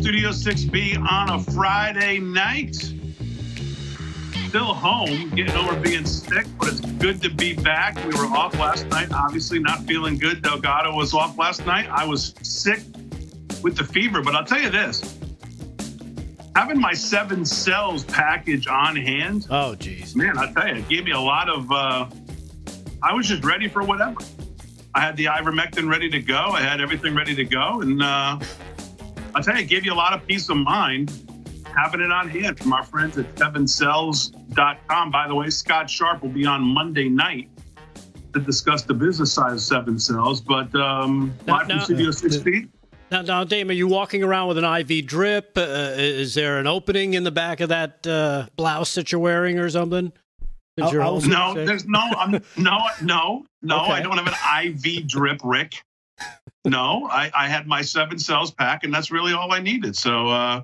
Studio 6B on a Friday night. Still home, getting over being sick, but it's good to be back. We were off last night, obviously not feeling good. Delgado was off last night. I was sick with the fever, but I'll tell you this having my seven cells package on hand. Oh, geez. Man, I tell you, it gave me a lot of, uh, I was just ready for whatever. I had the ivermectin ready to go. I had everything ready to go. And uh, I'll tell you, it gave you a lot of peace of mind having it on hand from our friends at sevencells.com. By the way, Scott Sharp will be on Monday night to discuss the business side of Seven Cells. But um, Now- live from Studio 6B. Now, now, Dame, are you walking around with an IV drip? Uh, is there an opening in the back of that uh, blouse that you're wearing or something? I'll- I'll- No, sick? there's no, I'm, no, no, no. Okay. I don't have an IV drip, Rick. No, I, I had my seven cells pack, and that's really all I needed. So, uh,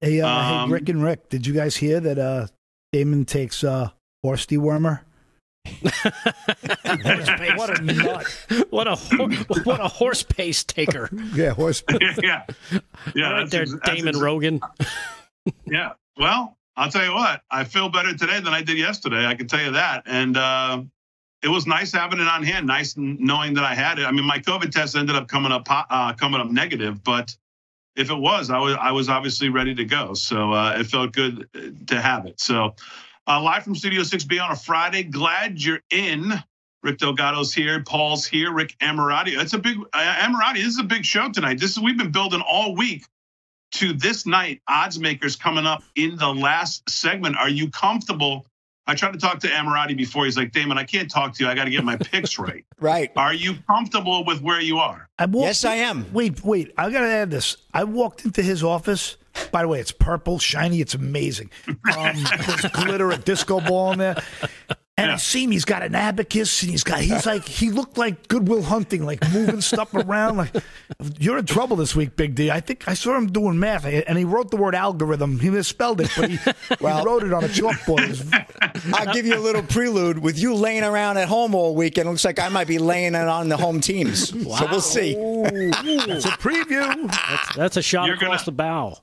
Hey, uh, Um, hey, Rick and Rick, did you guys hear that uh, Damon takes uh, horse dewormer? what a nut! what a hor- what a horse pace taker! Yeah, horse. yeah, yeah, All right that's there, ex- Damon ex- Rogan. Yeah. Well, I'll tell you what, I feel better today than I did yesterday. I can tell you that. And uh, it was nice having it on hand, nice knowing that I had it. I mean, my COVID test ended up coming up uh, coming up negative, but if it was, I was I was obviously ready to go. So uh, it felt good uh, to have it. So uh, live from Studio 6B on a Friday. Glad you're in. Rick Delgado's here. Paul's here. Rick Amorati. It's a big uh, Amorati. This is a big show tonight. This is we've been building all week to this night. Odds makers coming up in the last segment. Are you comfortable? I tried to talk to Amorati before. He's like, Damon, I can't talk to you. I got to get my picks right. Right. Are you comfortable with where you are? I walked Yes, I am. Wait, wait. I gotta add this. I walked into his office. By the way, it's purple, shiny. It's amazing. Um, there's glitter, a disco ball in there. And I see him. He's got an abacus, and he's got. He's like. He looked like Good Will Hunting, like moving stuff around. Like you're in trouble this week, Big D. I think I saw him doing math, and he wrote the word algorithm. He misspelled it, but he, Well- he wrote it on a chalkboard. Was- I'll give you a little prelude. With you laying around at home all weekend, it looks like I might be laying it on the home teams. So we'll see. It's a preview. That's, that's a shot You're across gonna- the bow.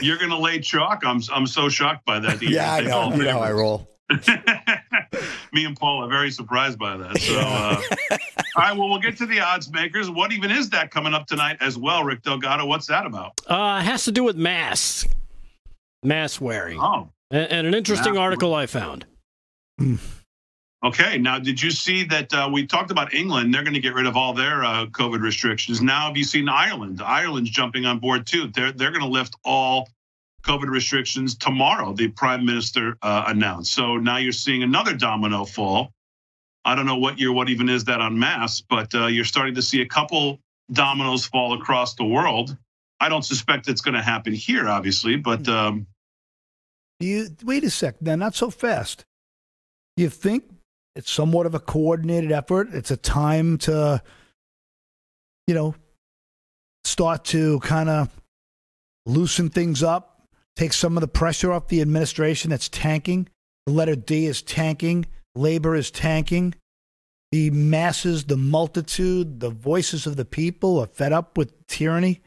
You're going to lay chalk. I'm I'm so shocked by that. that you're Yeah, I know. all You know how I roll. Me and Paul are very surprised by that. So, uh, all right. Well, we'll get to the odds makers. What even is that coming up tonight as well, Rick Delgado? What's that about? Uh, it has to do with masks, mask wearing, Oh, and, and an interesting Mask article I found. okay. Now, did you see that uh, we talked about England? They're going to get rid of all their uh, COVID restrictions. Now, have you seen Ireland? Ireland's jumping on board too. They're they're going to lift all COVID restrictions tomorrow. The prime minister uh, announced. So now you're seeing another domino fall. I don't know what year, what even is that on mass, but uh, you're starting to see a couple dominoes fall across the world. I don't suspect it's going to happen here, obviously, but um, You wait a sec. Now, not so fast. Do you think it's somewhat of a coordinated effort? It's a time to, you know, start to kind of loosen things up, take some of the pressure off the administration that's tanking. The letter D is tanking. Labor is tanking. The masses, the multitude, the voices of the people are fed up with tyranny,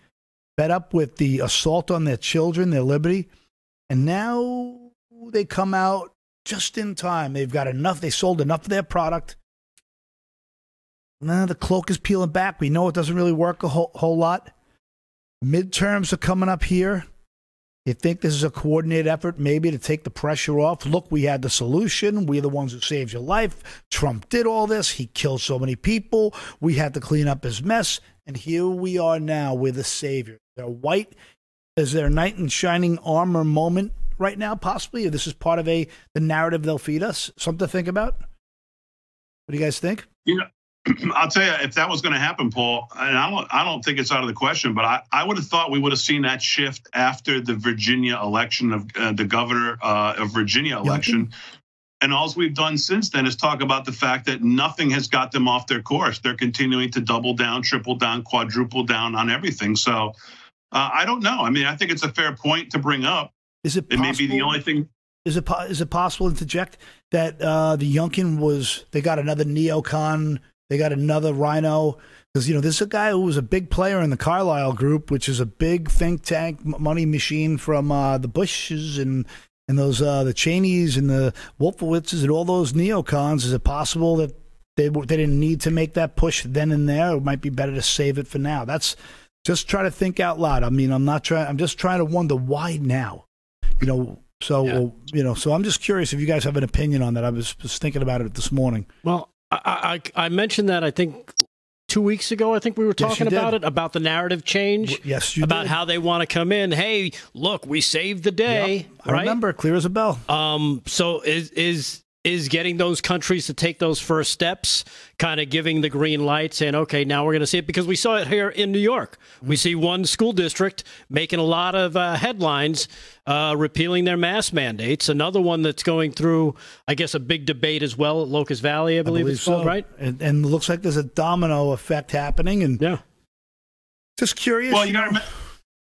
fed up with the assault on their children, their liberty. And now they come out just in time. They've got enough. They sold enough of their product. Now the cloak is peeling back. We know it doesn't really work a whole, whole lot. Midterms are coming up here. You think this is a coordinated effort, maybe to take the pressure off? Look, we had the solution. We're the ones who saved your life. Trump did all this. He killed so many people. We had to clean up his mess. And here we are now. We're the savior. They're white. Is there a knight in shining armor moment right now, possibly? Or this is part of a the narrative they'll feed us? Something to think about? What do you guys think? You know, I'll tell you, if that was going to happen, Paul, and I don't, I don't think it's out of the question, but I, I would have thought we would have seen that shift after the Virginia election of uh, the governor uh, of Virginia election. And all we've done since then is talk about the fact that nothing has got them off their course. They're continuing to double down, triple down, quadruple down on everything. So uh, I don't know. I mean, I think it's a fair point to bring up. Is it It may be the only thing. Is it is it possible to interject that uh, the Youngkin was they got another neocon They got another RINO because you know this is a guy who was a big player in the Carlyle Group, which is a big think tank money machine from uh, the Bushes and and those uh, the Cheneys and the Wolfowitzes and all those neocons. Is it possible that they they didn't need to make that push then and there? It might be better to save it for now. That's just try to think out loud. I mean, I'm not trying. I'm just trying to wonder why now. You know. So Yeah. you know. So I'm just curious if you guys have an opinion on that. I was just thinking about it this morning. Well, I, I I mentioned that I think two weeks ago. I think we were Yes, talking did. about it about the narrative change. Yes, you about did. how they want to come in. Hey, look, we saved the day. Yep, I right? remember, clear as a bell. Um, so is is is getting those countries to take those first steps, kind of giving the green light, saying, okay, now we're going to see it because we saw it here in New York. We see one school district making a lot of uh, headlines, uh, repealing their mask mandates. Another one that's going through, I guess, a big debate as well at Locust Valley, I believe, it's called, so. right? And, and it looks like there's a domino effect happening. And Yeah. just curious. Well, you got to,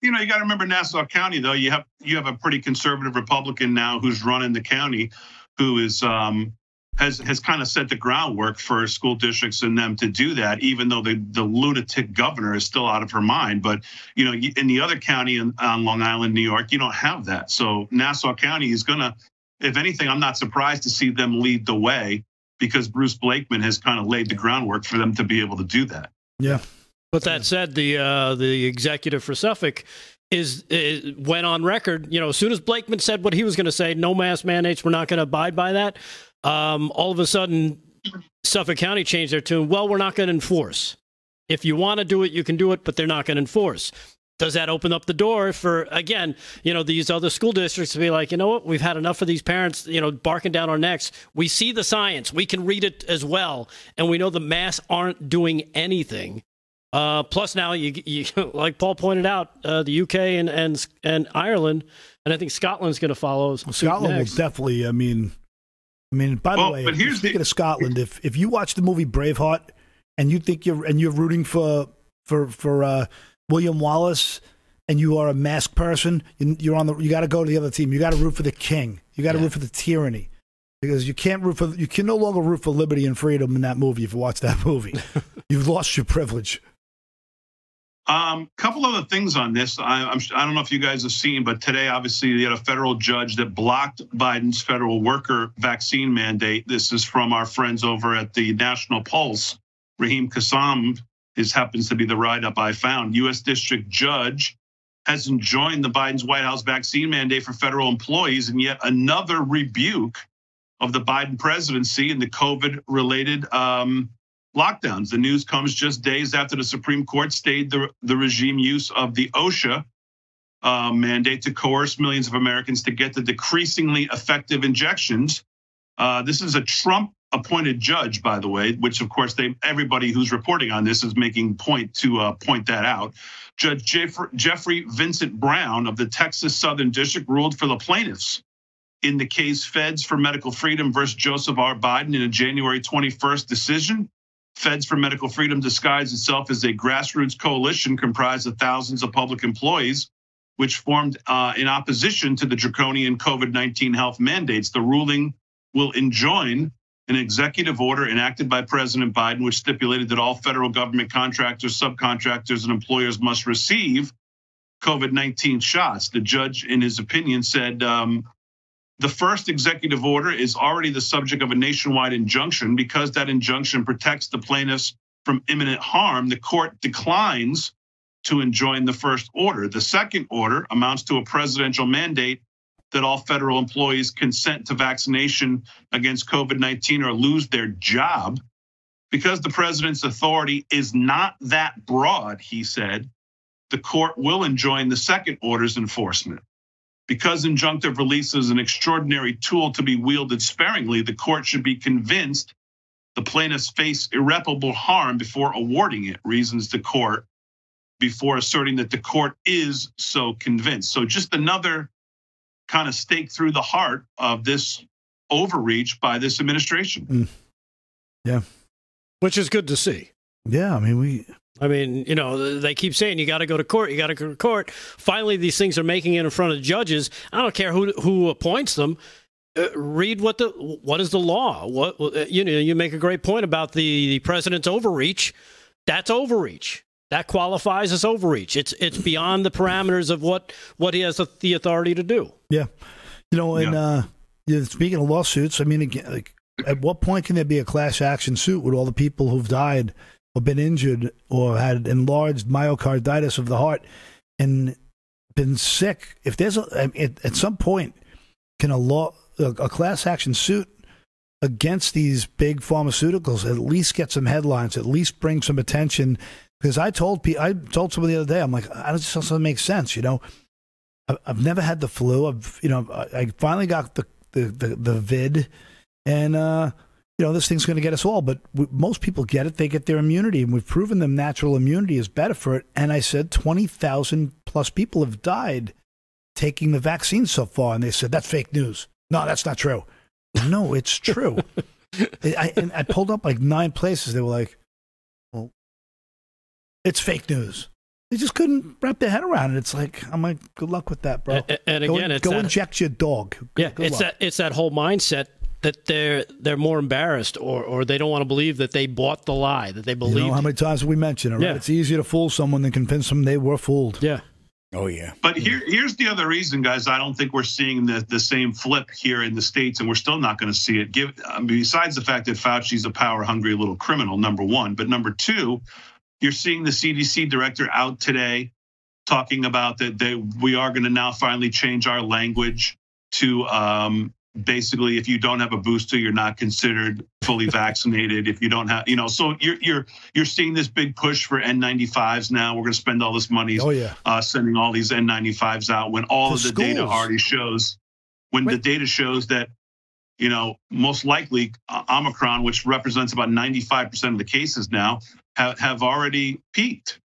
you know, you got to remember Nassau County though. You have you have a pretty conservative Republican now who's running the county, who is um, has has kind of set the groundwork for school districts and them to do that. Even though the the lunatic governor is still out of her mind, but you know, in the other county in, on Long Island, New York, you don't have that. So Nassau County is gonna, if anything, I'm not surprised to see them lead the way because Bruce Blakeman has kind of laid the groundwork for them to be able to do that. yeah. But that said, the uh, the executive for Suffolk is, is went on record. You know, as soon as Blakeman said what he was going to say, no mask mandates, we're not going to abide by that. Um, all of a sudden, Suffolk County changed their tune. Well, we're not going to enforce. If you want to do it, you can do it, but they're not going to enforce. Does that open up the door for again, you know, these other school districts to be like, you know what, we've had enough of these parents, you know, barking down our necks. We see the science, we can read it as well, and we know the masks aren't doing anything. Uh, plus, now you, you like Paul pointed out, uh, the UK and, and and Ireland, and I think Scotland's going to follow. suit Scotland next. will definitely. I mean, I mean. By the Well, way, but here's speaking the- of Scotland, if if you watch the movie Braveheart and you think you're and you're rooting for for for uh, William Wallace and you are a masked person, you, you're on the. You got to go to the other team. You got to root for the king. You got to Yeah. root for the tyranny. Because you can't root for you can no longer root for liberty and freedom in that movie if you watch that movie. You've lost your privilege. Um, a couple other things on this. I, I'm, I don't know if you guys have seen, but today, obviously, you had a federal judge that blocked Biden's federal worker vaccine mandate. This is from our friends over at the National Pulse. Raheem Kassam is happens to be the write-up I found. U.S. District Judge has enjoined the Biden's White House vaccine mandate for federal employees, and yet another rebuke of the Biden presidency and the COVID-related um, lockdowns. The news comes just days after the Supreme Court stayed the, the regime use of the OSHA uh, mandate to coerce millions of Americans to get the decreasingly effective injections. Uh, this is a Trump appointed judge, by the way, which of course they everybody who's reporting on this is making point to uh, point that out. Judge Jeffrey, Jeffrey Vincent Brown of the Texas Southern District ruled for the plaintiffs in the case Feds for Medical Freedom versus Joseph R. Biden in a January 21st decision. Feds for Medical Freedom disguised itself as a grassroots coalition comprised of thousands of public employees, which formed uh, in opposition to the draconian COVID 19 health mandates. The ruling will enjoin an executive order enacted by President Biden, which stipulated that all federal government contractors, subcontractors, and employers must receive COVID 19 shots. The judge, in his opinion, said um, the first executive order is already the subject of a nationwide injunction. Because that injunction protects the plaintiffs from imminent harm, the court declines to enjoin the first order. The second order amounts to a presidential mandate that all federal employees consent to vaccination against COVID 19 or lose their job. Because the president's authority is not that broad, he said, the court will enjoin the second order's enforcement. Because injunctive release is an extraordinary tool to be wielded sparingly, the court should be convinced the plaintiffs face irreparable harm before awarding it, reasons the court, before asserting that the court is so convinced. So, just another kind of stake through the heart of this overreach by this administration. Mm. Yeah. Which is good to see. Yeah, I mean we I mean, you know, they keep saying you got to go to court, you got to go to court. Finally, these things are making it in front of judges. I don't care who who appoints them. uh, read what the what is the law? What uh, you know, you make a great point about the, the president's overreach. That's overreach. That qualifies as overreach. It's it's beyond the parameters of what what he has the authority to do. Yeah, you know, and uh, speaking of lawsuits, I mean, again, like, at what point can there be a class action suit with all the people who've died or been injured or had enlarged myocarditis of the heart and been sick? If there's a, at, at some point, can a law a, a class action suit against these big pharmaceuticals at least get some headlines, at least bring some attention? Because I told I told someone the other day, I'm like, I just doesn't make sense, you know. I've never had the flu. I've, you know, I finally got the the the, the vid, and uh, you know this thing's going to get us all. But we, most people get it; they get their immunity, and we've proven them natural immunity is better for it. And I said twenty thousand plus people have died taking the vaccine so far, and they said that's fake news. No, that's not true. No, it's true. I, and I pulled up like nine places. They were like, "Well, it's fake news." They just couldn't wrap their head around it. It's like I'm like, good luck with that, bro. And, and go, again, go that, inject your dog. Yeah, it's luck. that it's that whole mindset that they're they're more embarrassed or or they don't want to believe that they bought the lie that they believe. You know how many times have we mentioned it? Right? Yeah. It's easier to fool someone than convince them they were fooled. Yeah. Oh yeah. But here here's the other reason, guys. I don't think we're seeing the the same flip here in the states, and we're still not going to see it. Give I besides the fact that Fauci's a power hungry little criminal, number one, but number two, you're seeing the CDC director out today talking about that they, we are going to now finally change our language to um, basically if you don't have a booster you're not considered fully vaccinated if you don't have you know so you're you're you're seeing this big push for n95s now we're going to spend all this money oh, yeah. uh, sending all these n95s out when all of the schools. data already shows when Wait. the data shows that you know most likely uh, omicron which represents about 95% of the cases now have, have already peaked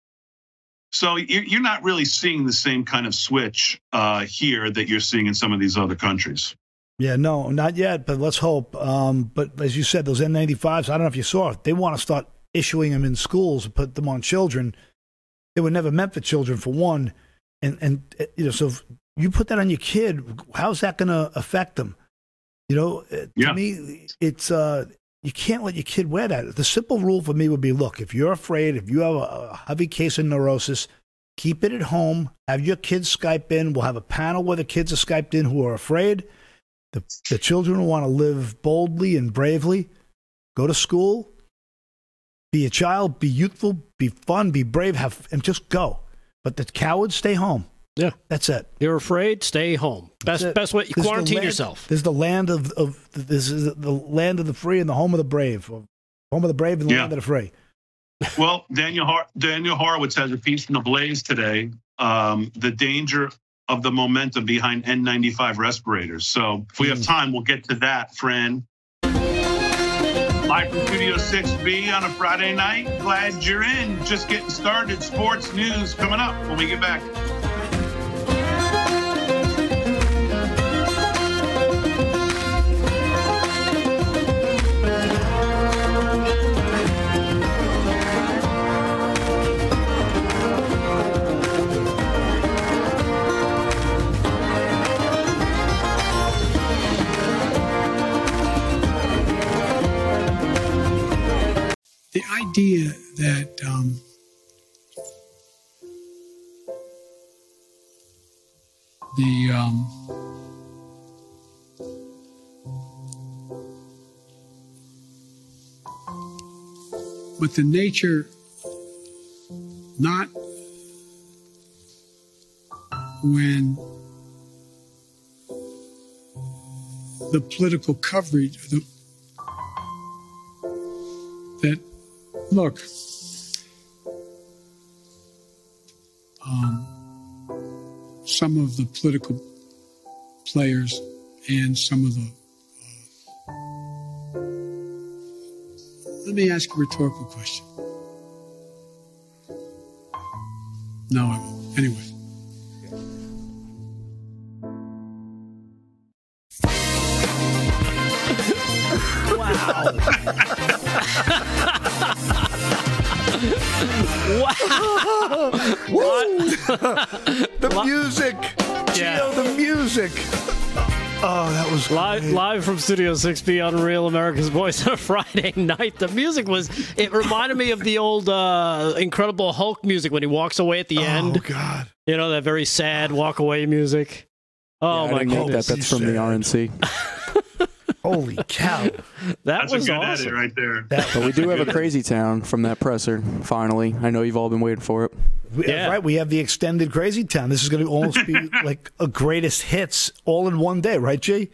so you're not really seeing the same kind of switch uh, here that you're seeing in some of these other countries. Yeah, no, not yet, but let's hope. Um, but as you said, those N95s, I don't know if you saw it, they want to start issuing them in schools and put them on children. They were never meant for children, for one. And, and you know, so you put that on your kid, how's that going to affect them? You know, uh, to yeah. me, it's uh, you can't let your kid wear that. The simple rule for me would be look, if you're afraid, if you have a, heavy case of neurosis, keep it at home. Have your kids Skype in. We'll have a panel where the kids are Skyped in who are afraid. The, the children want to live boldly and bravely. Go to school. Be a child. Be youthful. Be fun. Be brave. Have and just go. But the cowards stay home. Yeah, that's it. You're afraid? Stay home. Best best way. You quarantine land, yourself. This is the land of, of this is the land of the free and the home of the brave. Home of the brave and the yeah. land of the free. well, Daniel Har- Daniel Horowitz has a piece in the Blaze today. Um, the danger of the momentum behind N95 respirators. So if we have hmm. time, we'll get to that, friend. Live from Studio 6B on a Friday night. Glad you're in. Just getting started. Sports news coming up when we get back. The idea that um, the um, but the nature not when the political coverage the, Look, um, some of the political players and some of the. Uh, let me ask a rhetorical question. No, I won't. Anyway. Wow. the music. Yeah. Gio, the music. Oh, that was Live, great. live from Studio 6B on Real America's Voice on a Friday night. The music was, it reminded me of the old uh, Incredible Hulk music when he walks away at the Oh end. Oh, God. You know, that very sad walk away music. Oh, Yeah, I my didn't get goodness. that. That's from the RNC. Holy cow. That That's a was good awesome. edit right there. That, But we do have a crazy town from that presser. Finally, I know you've all been waiting for it. we- Yeah. Right. We have the extended Crazy Town. This is going to almost be like a greatest hits all in one day, right, G?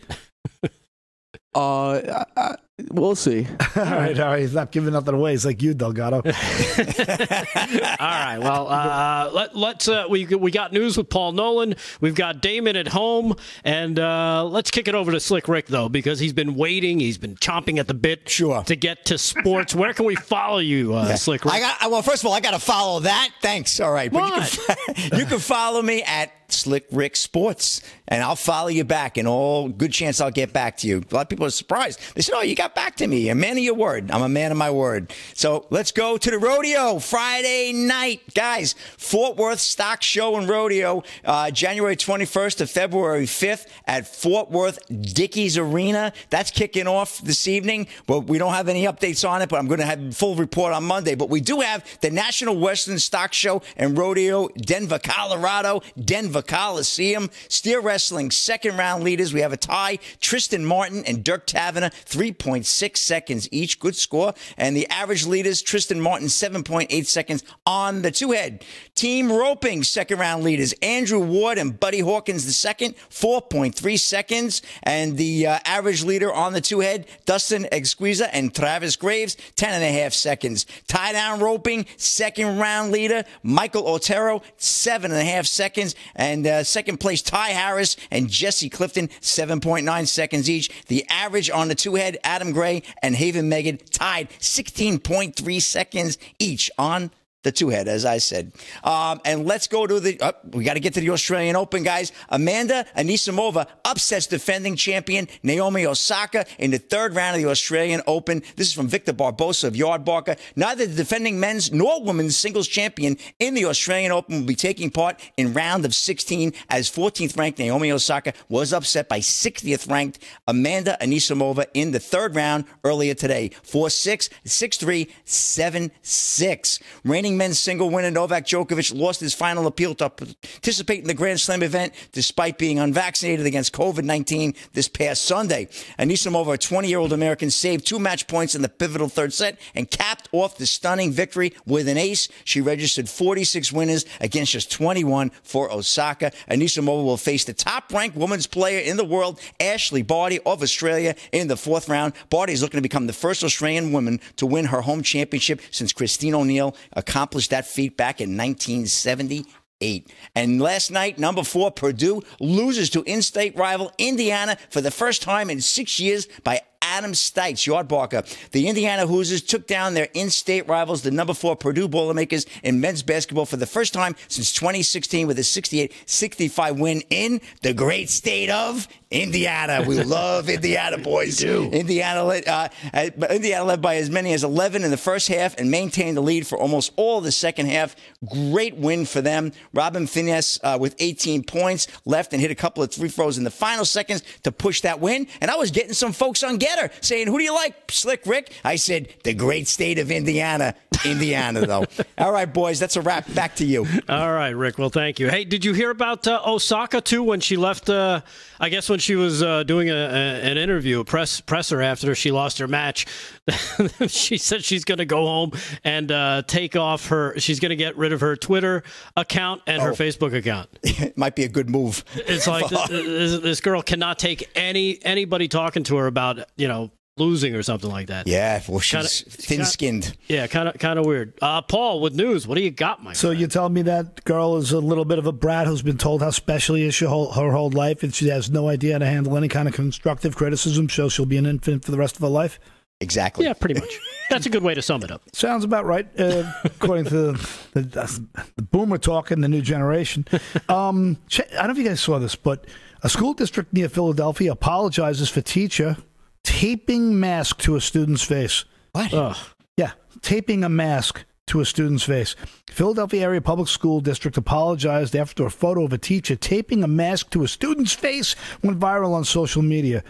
Uh, I, I, we'll see. all right. All right. He's not giving nothing away. He's like you, Delgado. All right. Well, uh, let, let's. Uh, we we got news with Paul Nolan. We've got Damon at home, and uh, let's kick it over to Slick Rick though, because he's been waiting. He's been chomping at the bit. Sure. To get to sports, where can we follow you, uh, Slick Rick? I got well. First of all, I got to follow that. Thanks. All right, but you can, you can follow me at Slick Rick Sports, and I'll follow you back. And all good chance I'll get back to you. A lot of people are surprised. They said, "Oh, you got back to me. A man of your word. I'm a man of my word." So let's go to the rodeo Friday night, guys. Fort Worth Stock Show and Rodeo, uh, January 21st to February 5th at Fort Worth Dickies Arena. That's kicking off this evening. But we don't have any updates on it. But I'm going to have a full report on Monday. But we do have the National Western Stock Show and Rodeo, Denver, Colorado, Denver Coliseum. Steer Wrestling, second round leaders. We have a tie. Tristan Martin and Dirk Tavenner, 3.6 seconds each. Good score. And the average leaders, Tristan Martin, 7.8 seconds on the two head. Team roping, second round leaders. Andrew Ward and Buddy Hawkins, the second, 4.3 seconds. And the uh, average leader on the two head, Dustin Egusquiza and Travis Graves, 10 and a half seconds. Tie down roping, second round leader, Michael Otero, seven and a half seconds. Uh, second place, Ty Harris and Jesse Clifton, 7.9 seconds each. The average on the two head, Adam Gray and Haven Meged, tied 16.3 seconds each on the two head, as I said. Um, and let's go to the. Uh, we got to get to the Australian Open, guys. Amanda Anisimova upsets defending champion Naomi Osaka in the third round of the Australian Open. This is from Victor Barbosa of Yardbarker. Neither the defending men's nor women's singles champion in the Australian Open will be taking part in round of 16 as 14th ranked Naomi Osaka was upset by 60th ranked Amanda Anisimova in the third round earlier today. 4 6, 6 3, 7 6. Reigning men's single winner Novak Djokovic lost his final appeal to participate in the Grand Slam event despite being unvaccinated against COVID 19 this past Sunday. Anisimova, a 20 year old American, saved two match points in the pivotal third set and capped off the stunning victory with an ace. She registered 46 winners against just 21 for Osaka. Anisimova will face the top ranked women's player in the world, Ashleigh Barty of Australia, in the fourth round. Barty is looking to become the first Australian woman to win her home championship since Christine O'Neil accomplished that feat back in 1978. And last night, number four, Purdue loses to in state rival Indiana for the first time in six years by Adam Stites, Yardbarker. The Indiana Hoosiers took down their in-state rivals, the number four Purdue Boilermakers in men's basketball for the first time since 2016 with a 68-65 win in the great state of Indiana. We love Indiana, boys. Indiana led, uh, uh, Indiana led by as many as 11 in the first half and maintained the lead for almost all the second half. Great win for them. Rob Phinisee uh, with 18 points left and hit a couple of free throws in the final seconds to push that win. And I was getting some folks on Saying, "Who do you like, Slick Rick?" I said, "The great state of Indiana." Indiana, though. All right, boys, that's a wrap. Back to you. All right, Rick. Well, thank you. Hey, did you hear about uh, Osaka too when she left? Uh, I guess when she was uh, doing a, a, an interview, a press presser after she lost her match, she said she's going to go home and uh, take off her. She's going to get rid of her Twitter account and her Oh. Facebook account. it might be a good move. It's like th- this, this girl cannot take any anybody talking to her about you know losing or something like that. Yeah, well, she's Kinda- thin-skinned. Yeah, kind of kind of weird. Uh, Paul, with news, what do you got, my So friend? you tell me that girl is a little bit of a brat who's been told how special he is her whole, her whole life, and she has no idea how to handle any kind of constructive criticism, so she'll be an infant for the rest of her life. Exactly. Yeah, pretty much. That's a good way to sum it up. Sounds about right, uh, according to the, the, the boomer talk and the new generation. Um, I don't know if you guys saw this, but a school district near Philadelphia apologizes for teacher taping mask to a student's face. What? Ugh. Yeah, taping a mask to to a student's face. Philadelphia Area Public School District apologized after a photo of a teacher taping a mask to a student's face went viral on social media.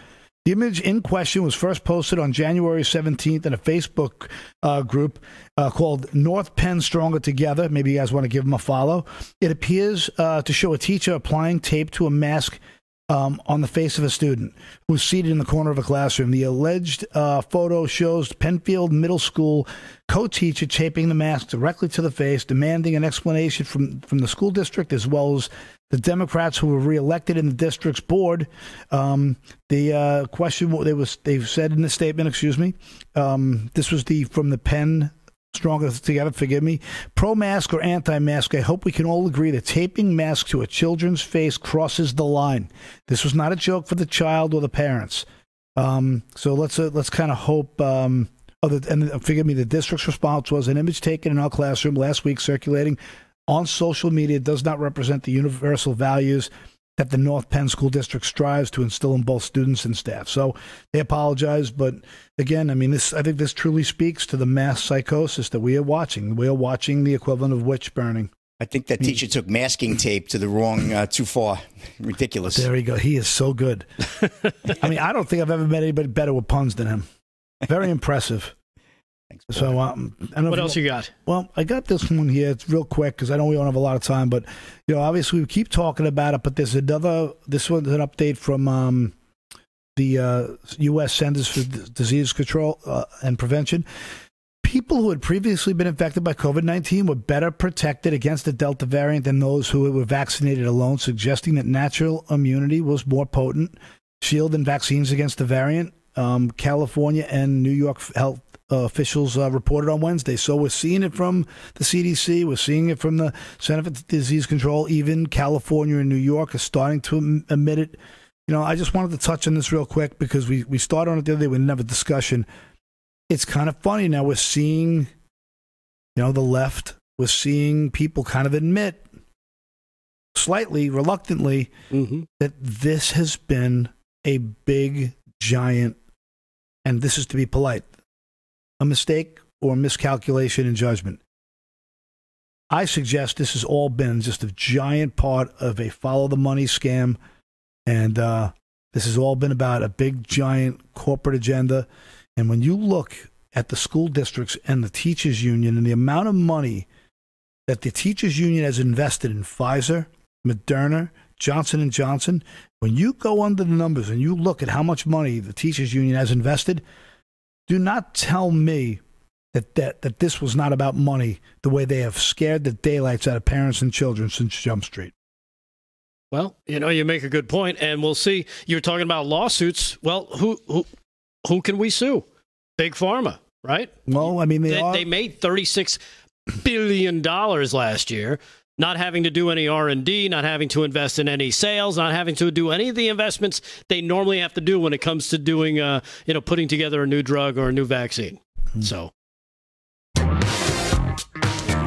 The image in question was first posted on January 17th in a Facebook uh, group uh, called North Penn Stronger Together. Maybe you guys want to give them a follow. It appears uh, to show a teacher applying tape to a mask um, on the face of a student who's seated in the corner of a classroom. The alleged uh, photo shows Pennfield Middle School co-teacher taping the mask directly to the face, demanding an explanation from, from the school district as well as the Democrats who were reelected in the district's board. Um, the uh, question they was they've said in the statement, excuse me, um, this was the from the Penn stronger together, forgive me. Pro mask or anti mask, I hope we can all agree that taping masks to a children's face crosses the line. This was not a joke for the child or the parents. Um, so let's uh, let's kind of hope. Um, oh, and uh, forgive me, the district's response was an image taken in our classroom last week circulating on social media does not represent the universal values that the North Penn School District strives to instill in both students and staff. So they apologize, but again, I mean, this I think this truly speaks to the mass psychosis that we are watching. We are watching the equivalent of witch burning. I think that teacher took masking tape to the wrong, uh, too far. Ridiculous. There you go. He is so good. I mean, I don't think I've ever met anybody better with puns than him. Very impressive. Thanks, So, um, I What if else you got? Well, I got this one here. It's real quick because I know we don't have a lot of time, but you know, obviously we keep talking about it. But there's another. This one's an update from um, the uh, U.S. Centers for D- Disease Control uh, and Prevention. People who had previously been infected by COVID 19 were better protected against the Delta variant than those who were vaccinated alone, suggesting that natural immunity was more potent shield than vaccines against the variant. Um, California and New York health uh, officials uh, reported on Wednesday. So we're seeing it from the CDC, we're seeing it from the Center for Disease Control. Even California and New York are starting to admit it. You know, I just wanted to touch on this real quick because we, we started on it the other day. We didn't have a discussion. It's kind of funny now. We're seeing, you know, the left. We're seeing people kind of admit, slightly reluctantly, Mm-hmm. that this has been a big, giant, and this is to be polite, a mistake or miscalculation in judgment. I suggest this has all been just a giant part of a follow the money scam, and uh, this has all been about a big, giant corporate agenda. And when you look at the school districts and the teachers union and the amount of money that the teachers union has invested in Pfizer, Moderna, Johnson and Johnson, when you go under the numbers and you look at how much money the teachers union has invested, do not tell me that, that, that this was not about money the way they have scared the daylights out of parents and children since Jump Street. Well, you know, you make a good point, and we'll see. You're talking about lawsuits. Well, who who who can we sue? Big Pharma, right? Well, I mean, they, They, are. they made 36 billion dollars last year, not having to do any R and D, not having to invest in any sales, not having to do any of the investments they normally have to do when it comes to doing, uh, you know, putting together a new drug or a new vaccine. So.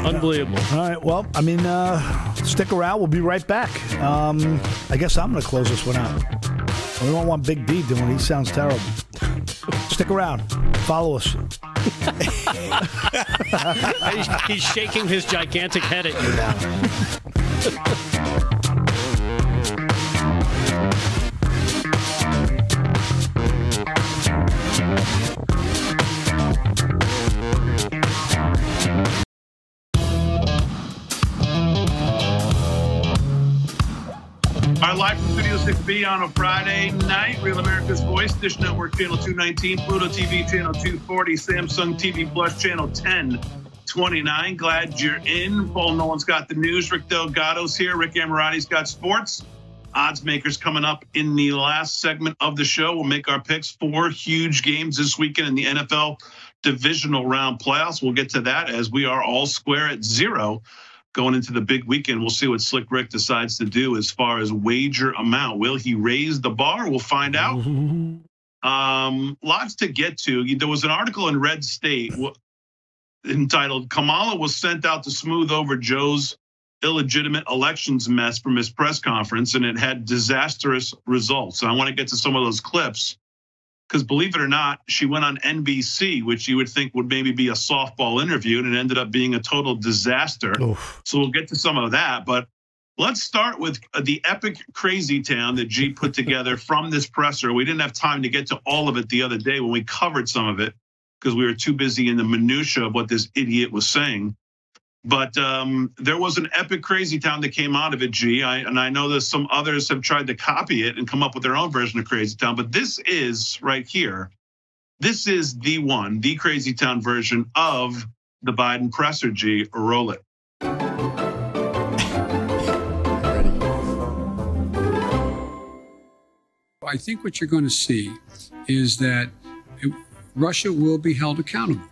Unbelievable. All right. Well, I mean, uh, stick around. We'll be right back. Um, I guess I'm going to close this one out. We don't want Big D doing it. He sounds terrible. Stick around. Follow us. he's, he's shaking his gigantic head at you now. Studio 6B on a Friday night. Real America's Voice, Dish Network Channel 219, Pluto TV Channel 240, Samsung TV Plus Channel 1029. Glad you're in. Paul Nolan's got the news. Rick Delgado's here. Rick Amorati's got sports. Odds makers coming up in the last segment of the show. We'll make our picks. Four huge games this weekend in the NFL divisional round playoffs. We'll get to that as we are all square at zero going into the big weekend. We'll see what Slick Rick decides to do as far as wager amount. Will he raise the bar? We'll find out. Um, lots to get to. There was an article in Red State entitled Kamala was sent out to smooth over Joe's illegitimate elections mess from his press conference, and it had disastrous results. And I want to get to some of those clips because believe it or not, she went on NBC, which you would think would maybe be a softball interview, and it ended up being a total disaster. Oof. So we'll get to some of that. But let's start with uh, the epic crazy town that G put together from this presser. We didn't have time to get to all of it the other day when we covered some of it because we were too busy in the minutia of what this idiot was saying. But um, there was an epic crazy town that came out of it, G. I, and I know that some others have tried to copy it and come up with their own version of Crazy Town. But this is right here. This is the one, the Crazy Town version of the Biden presser, G. Roll it. I think what you're going to see is that Russia will be held accountable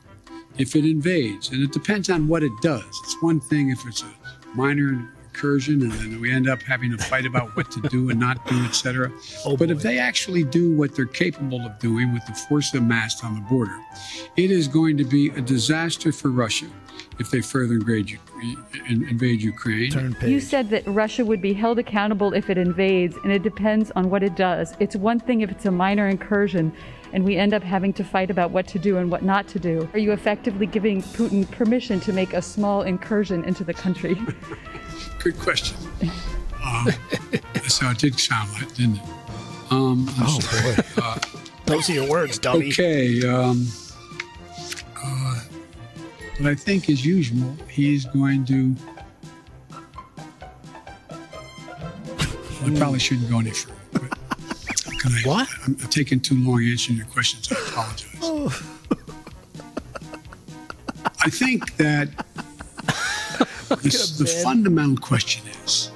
if it invades, and it depends on what it does. It's one thing if it's a minor incursion, and then we end up having a fight about what to do and not do, etc. Oh, but boy. if they actually do what they're capable of doing with the force amassed on the border, it is going to be a disaster for Russia if they further invade, U- invade Ukraine. Turn page. You said that Russia would be held accountable if it invades, and it depends on what it does. It's one thing if it's a minor incursion and we end up having to fight about what to do and what not to do. Are you effectively giving Putin permission to make a small incursion into the country? Good question. Um, that's how it did sound like, didn't it? Um, Oh, sorry. boy. Uh, Those are your words, dummy. okay. Um, uh, but I think, as usual, he's going to. I probably shouldn't go any further. But can I, What? I'm, I'm taking too long answering your questions. I apologize. Oh. I think that the, the fundamental question is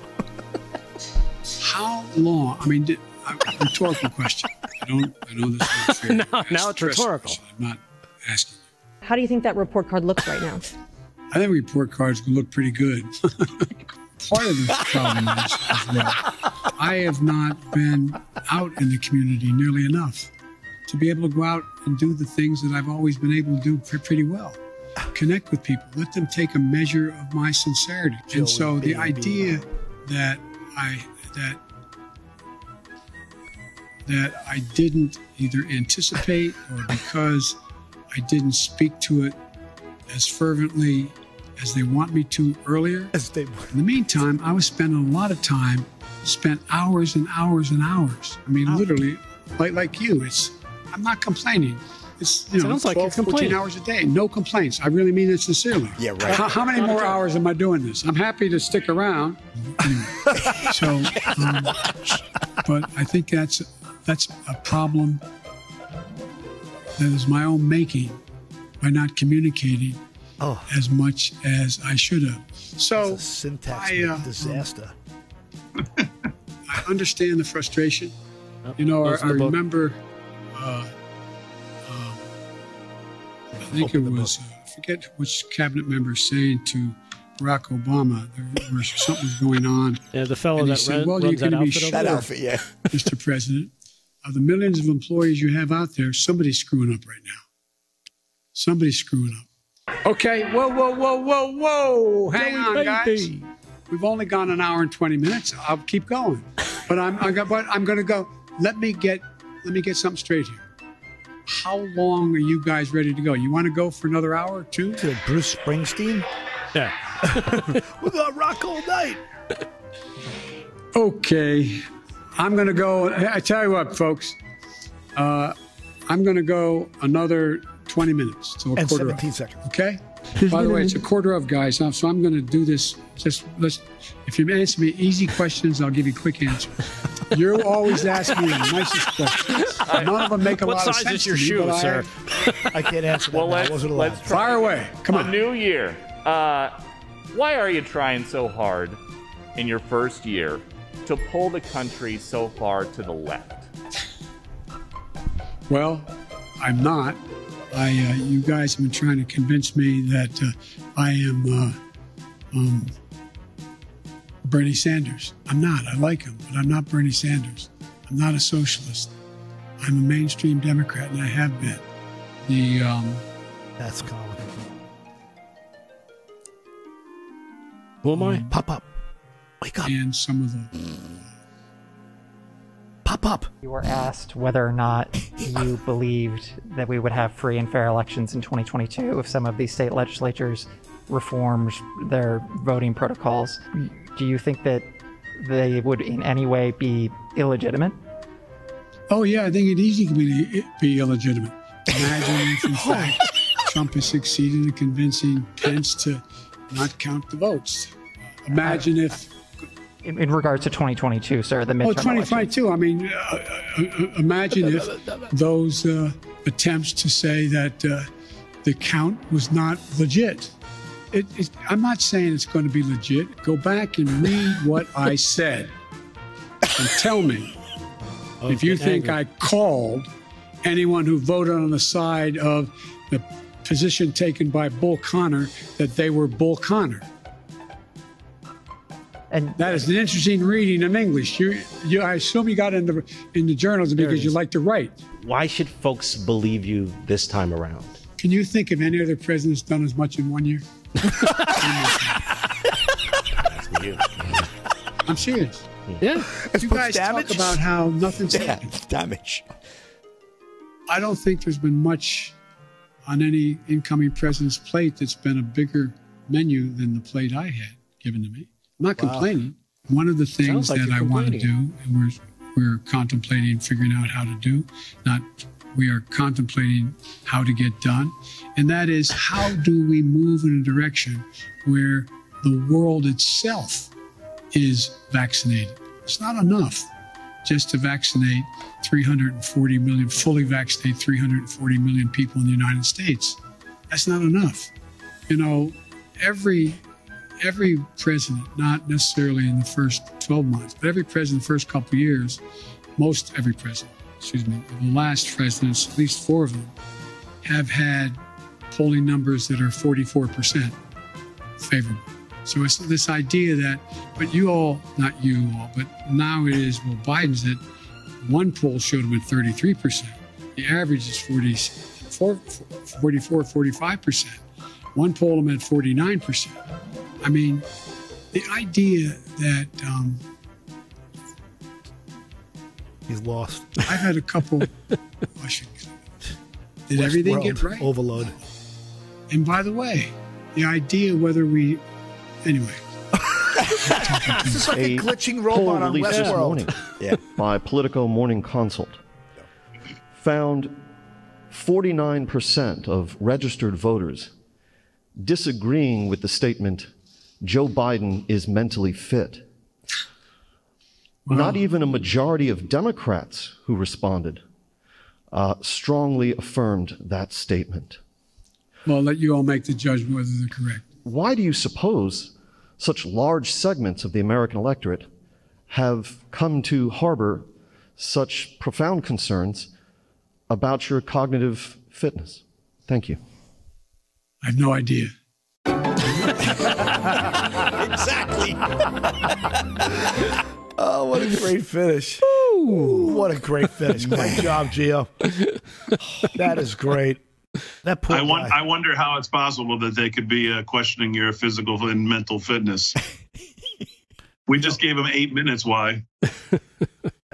how long? I mean, did, a rhetorical question. I don't. I know this is unfair. Now- to now it's rhetorical. question. I'm not asking. You. How do you think that report card looks right now? I think report cards can look pretty good. Part of the problem is, as well, I have not been out in the community nearly enough to be able to go out and do the things that I've always been able to do pretty well. Connect with people, let them take a measure of my sincerity. Joey, and so the idea that I that that I didn't either anticipate or because I didn't speak to it as fervently as they want me to earlier. As they- In the meantime, I was spending a lot of time, spent hours and hours and hours. I mean, literally, like like you, it's. I'm not complaining. It's you know, Sounds like you're 12, 14 complaining. hours a day, no complaints. I really mean it sincerely. Yeah, right. How, how many more hours am I doing this? I'm happy to stick around. So, um, but I think that's that's a problem that is my own making by not communicating Oh, as much as I should have. So it's a syntax I, uh, disaster. I understand the frustration. Yep, You know, I, I remember, uh, um, I think Open it was, uh, I forget which cabinet member saying to Barack Obama, there was something was going on, Yeah, the fellow And he that said, ran, "Well, you're gonna be outfit shut That outfit, yeah. Mr. President. Of the millions of employees you have out there, somebody's screwing up right now. Somebody's screwing up. Okay, whoa, whoa, whoa, whoa, whoa. Hang Joey on, guys. We've only gone an hour and 20 minutes. I'll keep going. But I'm, I'm, but I'm going to go. Let me get let me get something straight here. How long are you guys ready to go? You want to go for another hour or two? To Bruce Springsteen. Yeah. We're gonna rock all night. Okay, I'm going to go. I tell you what, folks, uh, I'm going to go another 20 minutes to a And quarter 17 of. seconds. Okay. By the way, it's a quarter of, guys. So so I'm going to do this. Just let's. If you answer me easy questions, I'll give you quick answers. You're always ask me the nicest questions. None of them make a What lot of size sense is your to me, shoe, but I- sir? I can't answer that. Well, now. Let's, wasn't allowed. let's try Fire away. Come a on. new year. Uh, why are you trying so hard in your first year to pull the country so far to the left? Well, I'm not. I, uh, you guys have been trying to convince me that uh, I am uh, um, Bernie Sanders. I'm not. I like him, but I'm not Bernie Sanders. I'm not a socialist. I'm a mainstream Democrat, and I have been. The um, That's Colin. Who am I? Pop up. Wake up. and some of the Pop up. You were asked whether or not you believed that we would have free and fair elections in 2022 if some of these state legislatures reformed their voting protocols. Do you think that they would in any way be illegitimate? Oh, yeah, I think it easily can be, be illegitimate. Imagine if, in oh. fact, Trump has succeeded in convincing Pence to not count the votes. Imagine if In, in regards to 2022, sir, the midterm Oh, election. 2022. I mean, uh, uh, imagine if those uh, attempts to say that uh, the count was not legit. It, it, I'm not saying it's going to be legit. Go back and read what I said and tell me if you think angry. I called anyone who voted on the side of the position taken by Bull Connor that they were Bull Connor. And That is an interesting reading of English. You, you, I assume you got into in the journals because you like to write. Why should folks believe you this time around? Can you think of any other president's done as much in one year? I'm serious. Yeah. You guys talk about how nothing's Yeah, happened. damage. I don't think there's been much on any incoming president's plate that's been a bigger menu than the plate I had given to me. I'm not complaining. One of the things like that I want to do, and we're we're contemplating figuring out how to do, not we are contemplating how to get done, and that is how do we move in a direction where the world itself is vaccinated. It's not enough just to vaccinate 340 million, fully vaccinate 340 million people in the United States. That's not enough. You know, every every president, not necessarily in the first 12 months, but every president the first couple years, most every president, excuse me, the last presidents, at least four of them, have had polling numbers that are 44% favorable. So it's this idea that, but you all, not you all, but now it is, well, Biden's at one poll showed him at 33%. The average is 44, 44 45%. One poll him at 49%. I mean, the idea that um, He's lost. I've had a couple, I should, did everything get Westworld right? Overload. And by the way, the idea whether we, anyway, This is like a, A glitching robot on released this Westworld. morning Yeah. by Politico Morning Consult found 49% of registered voters disagreeing with the statement Joe Biden is mentally fit. Not even a majority of Democrats who responded uh, strongly affirmed that statement. well, I'll let you all make the judgment whether they're correct. Why do you suppose such large segments of the American electorate have come to harbor such profound concerns about your cognitive fitness? Thank you. I have no idea. exactly. Oh, what a great finish. What a great finish. Great job, Gio. That is great. That poor I, won- guy. I wonder how it's possible that they could be uh, questioning your physical and mental fitness. we just gave him eight minutes. Why?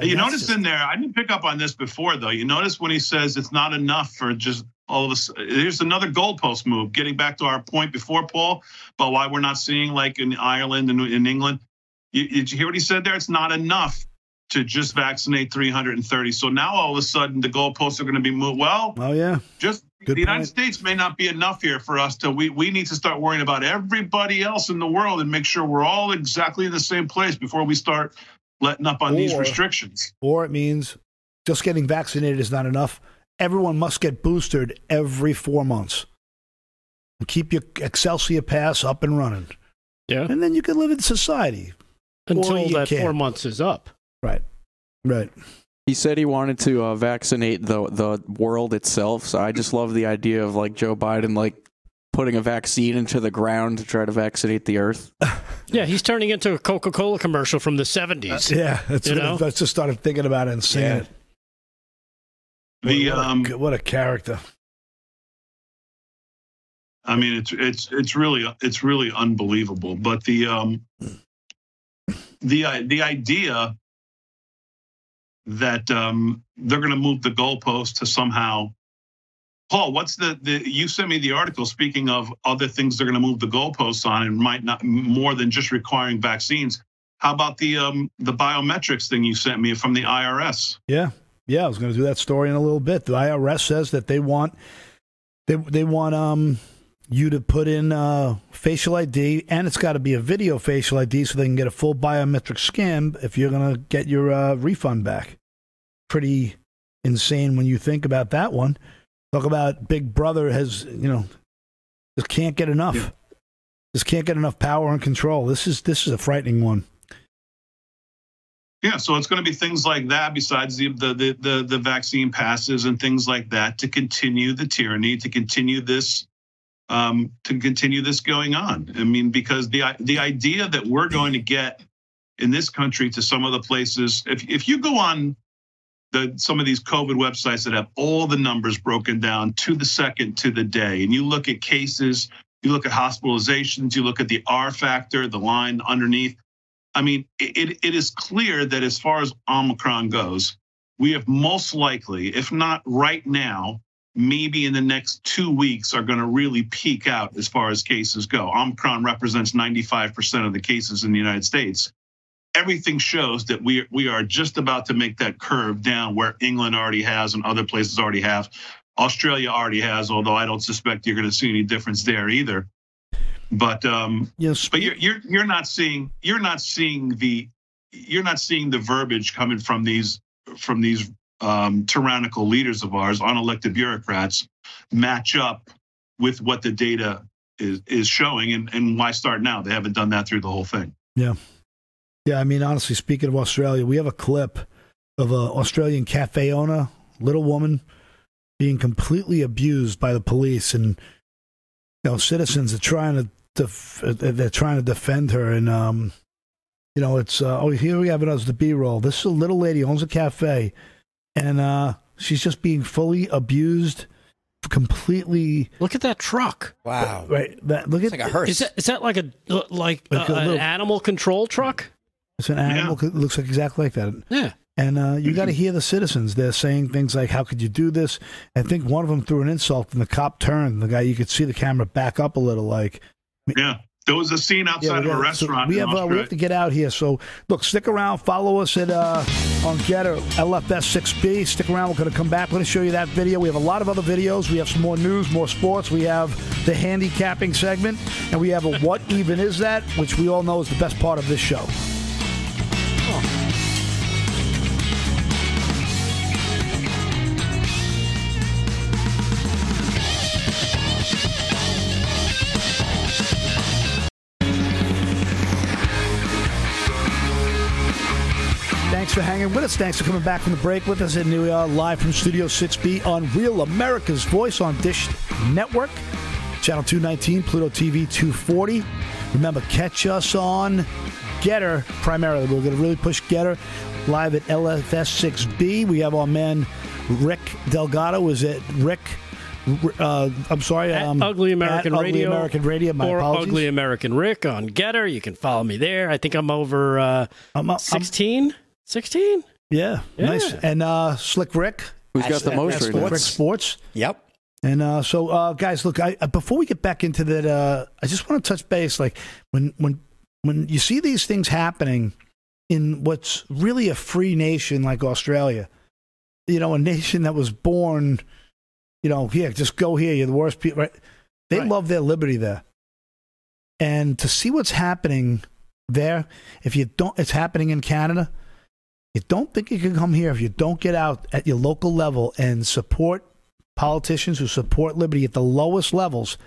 You notice just- in there, I didn't pick up on this before, though. You notice when he says it's not enough for just all of us. Here's another goalpost move, getting back to our point before, Paul, about why we're not seeing like in Ireland and in England. You, did you hear what he said there? It's not enough to just vaccinate 330. So now all of a sudden the goalposts are going to be moved. Well, Oh, yeah. just Good the United point. States may not be enough here for us to we we need to start worrying about everybody else in the world and make sure we're all exactly in the same place before we start letting up on these restrictions. Or it means just getting vaccinated is not enough. Everyone must get boosted every four months. And keep your Excelsior pass up and running. Yeah. And then you can live in society. Until that can't. four months is up. Right. Right. He said he wanted to uh, vaccinate the the world itself. So I just love the idea of like Joe Biden like putting a vaccine into the ground to try to vaccinate the earth. Yeah, he's turning into a Coca Cola commercial from the 70s. Yeah. That's You what know? I just started thinking about it and saying Yeah. it. The what, a- um what a character. I mean it's it's it's really it's really unbelievable. But the um the uh, the idea that um, they're going to move the goalpost to somehow. Paul, what's the, the you sent me the article speaking of other things they're going to move the goalposts on and might not more than just requiring vaccines. How about the um, the biometrics thing you sent me from the IRS? Yeah, yeah, I was going to do that story in a little bit. The IRS says that they want they they want um you to put in uh, facial ID, and it's got to be a video facial ID so they can get a full biometric scan if you're going to get your uh, refund back. Pretty insane when you think about that one. Talk about Big Brother has, you know, just can't get enough. Yeah. Just can't get enough power and control. This is this is a frightening one. Yeah, so it's going to be things like that, besides the, the the the vaccine passes and things like that, to continue the tyranny, to continue this um, to continue this going on. I mean, because the the idea that we're going to get in this country to some of the places, if if you go on the some of these COVID websites that have all the numbers broken down to the second to the day, and you look at cases, you look at hospitalizations, you look at the R factor, the line underneath. I mean, it, it is clear that as far as Omicron goes, we have most likely, if not right now, maybe in the next two weeks are going to really peak out as far as cases go. Omicron represents 95% of the cases in the United States. Everything shows that we, we are just about to make that curve down where England already has and other places already have. Australia already has, although I don't suspect you're going to see any difference there either. But um, yes, but you're you're you're not seeing you're not seeing the you're not seeing the verbiage coming from these from these um, tyrannical leaders of ours, unelected bureaucrats, match up with what the data is is showing, and and why start now? They haven't done that through the whole thing. Yeah, yeah. I mean, honestly, speaking of Australia, we have a clip of an Australian cafe owner, little woman, being completely abused by the police, and you know, citizens are trying to def- they're trying to defend her, and um, you know, it's uh, oh here we have it as the B roll. This is a little lady owns a cafe and uh, she's just being fully abused, completely. Look at that truck! Wow! Right, that look at like a hearse. Is that, is that like a like, like uh, a little, an animal control truck? It's an animal. Yeah. It looks like exactly like that. Yeah. And uh, you got to hear the citizens. They're saying things like, "How could you do this?" I think one of them threw an insult, and the cop turned. The guy, you could see the camera back up a little, like, "Yeah, there was a scene outside yeah, of a restaurant. So we have uh, we have to get out here. So look, stick around. Follow us at uh, on GETTR LFS6B. Stick around. We're going to come back. We're going to show you that video. We have a lot of other videos. We have some more news, more sports. We have the handicapping segment, and we have a what even is that, which we all know is the best part of this show. For hanging with us. Thanks for coming back from the break with us. And we are live from Studio 6B on Real America's Voice on Dish Network, Channel 219, Pluto TV 240. Remember, catch us on GETTR primarily. We're going to really push GETTR live at LFS6B. We have our man Rick Delgado. Is it Rick? Uh, I'm sorry. Um, Ugly American at Radio. Ugly American Radio. My or apologies. Ugly American Rick on GETTR. You can follow me there. I think I'm over uh, I'm, 16. 16? Yeah, yeah, nice. And uh, Slick Rick. Who's got the most right Rick Sports. Yep. And uh, so, uh, guys, look. I, uh, before we get back into that, uh, I just want to touch base. Like when when when you see these things happening in what's really a free nation like Australia, you know, a nation that was born, you know, here, just go here. You're the worst people, right? They right. love their liberty there, and to see what's happening there, if you don't, it's happening in Canada you don't think you can come here if you don't get out at your local level and support politicians who support liberty at the lowest levels.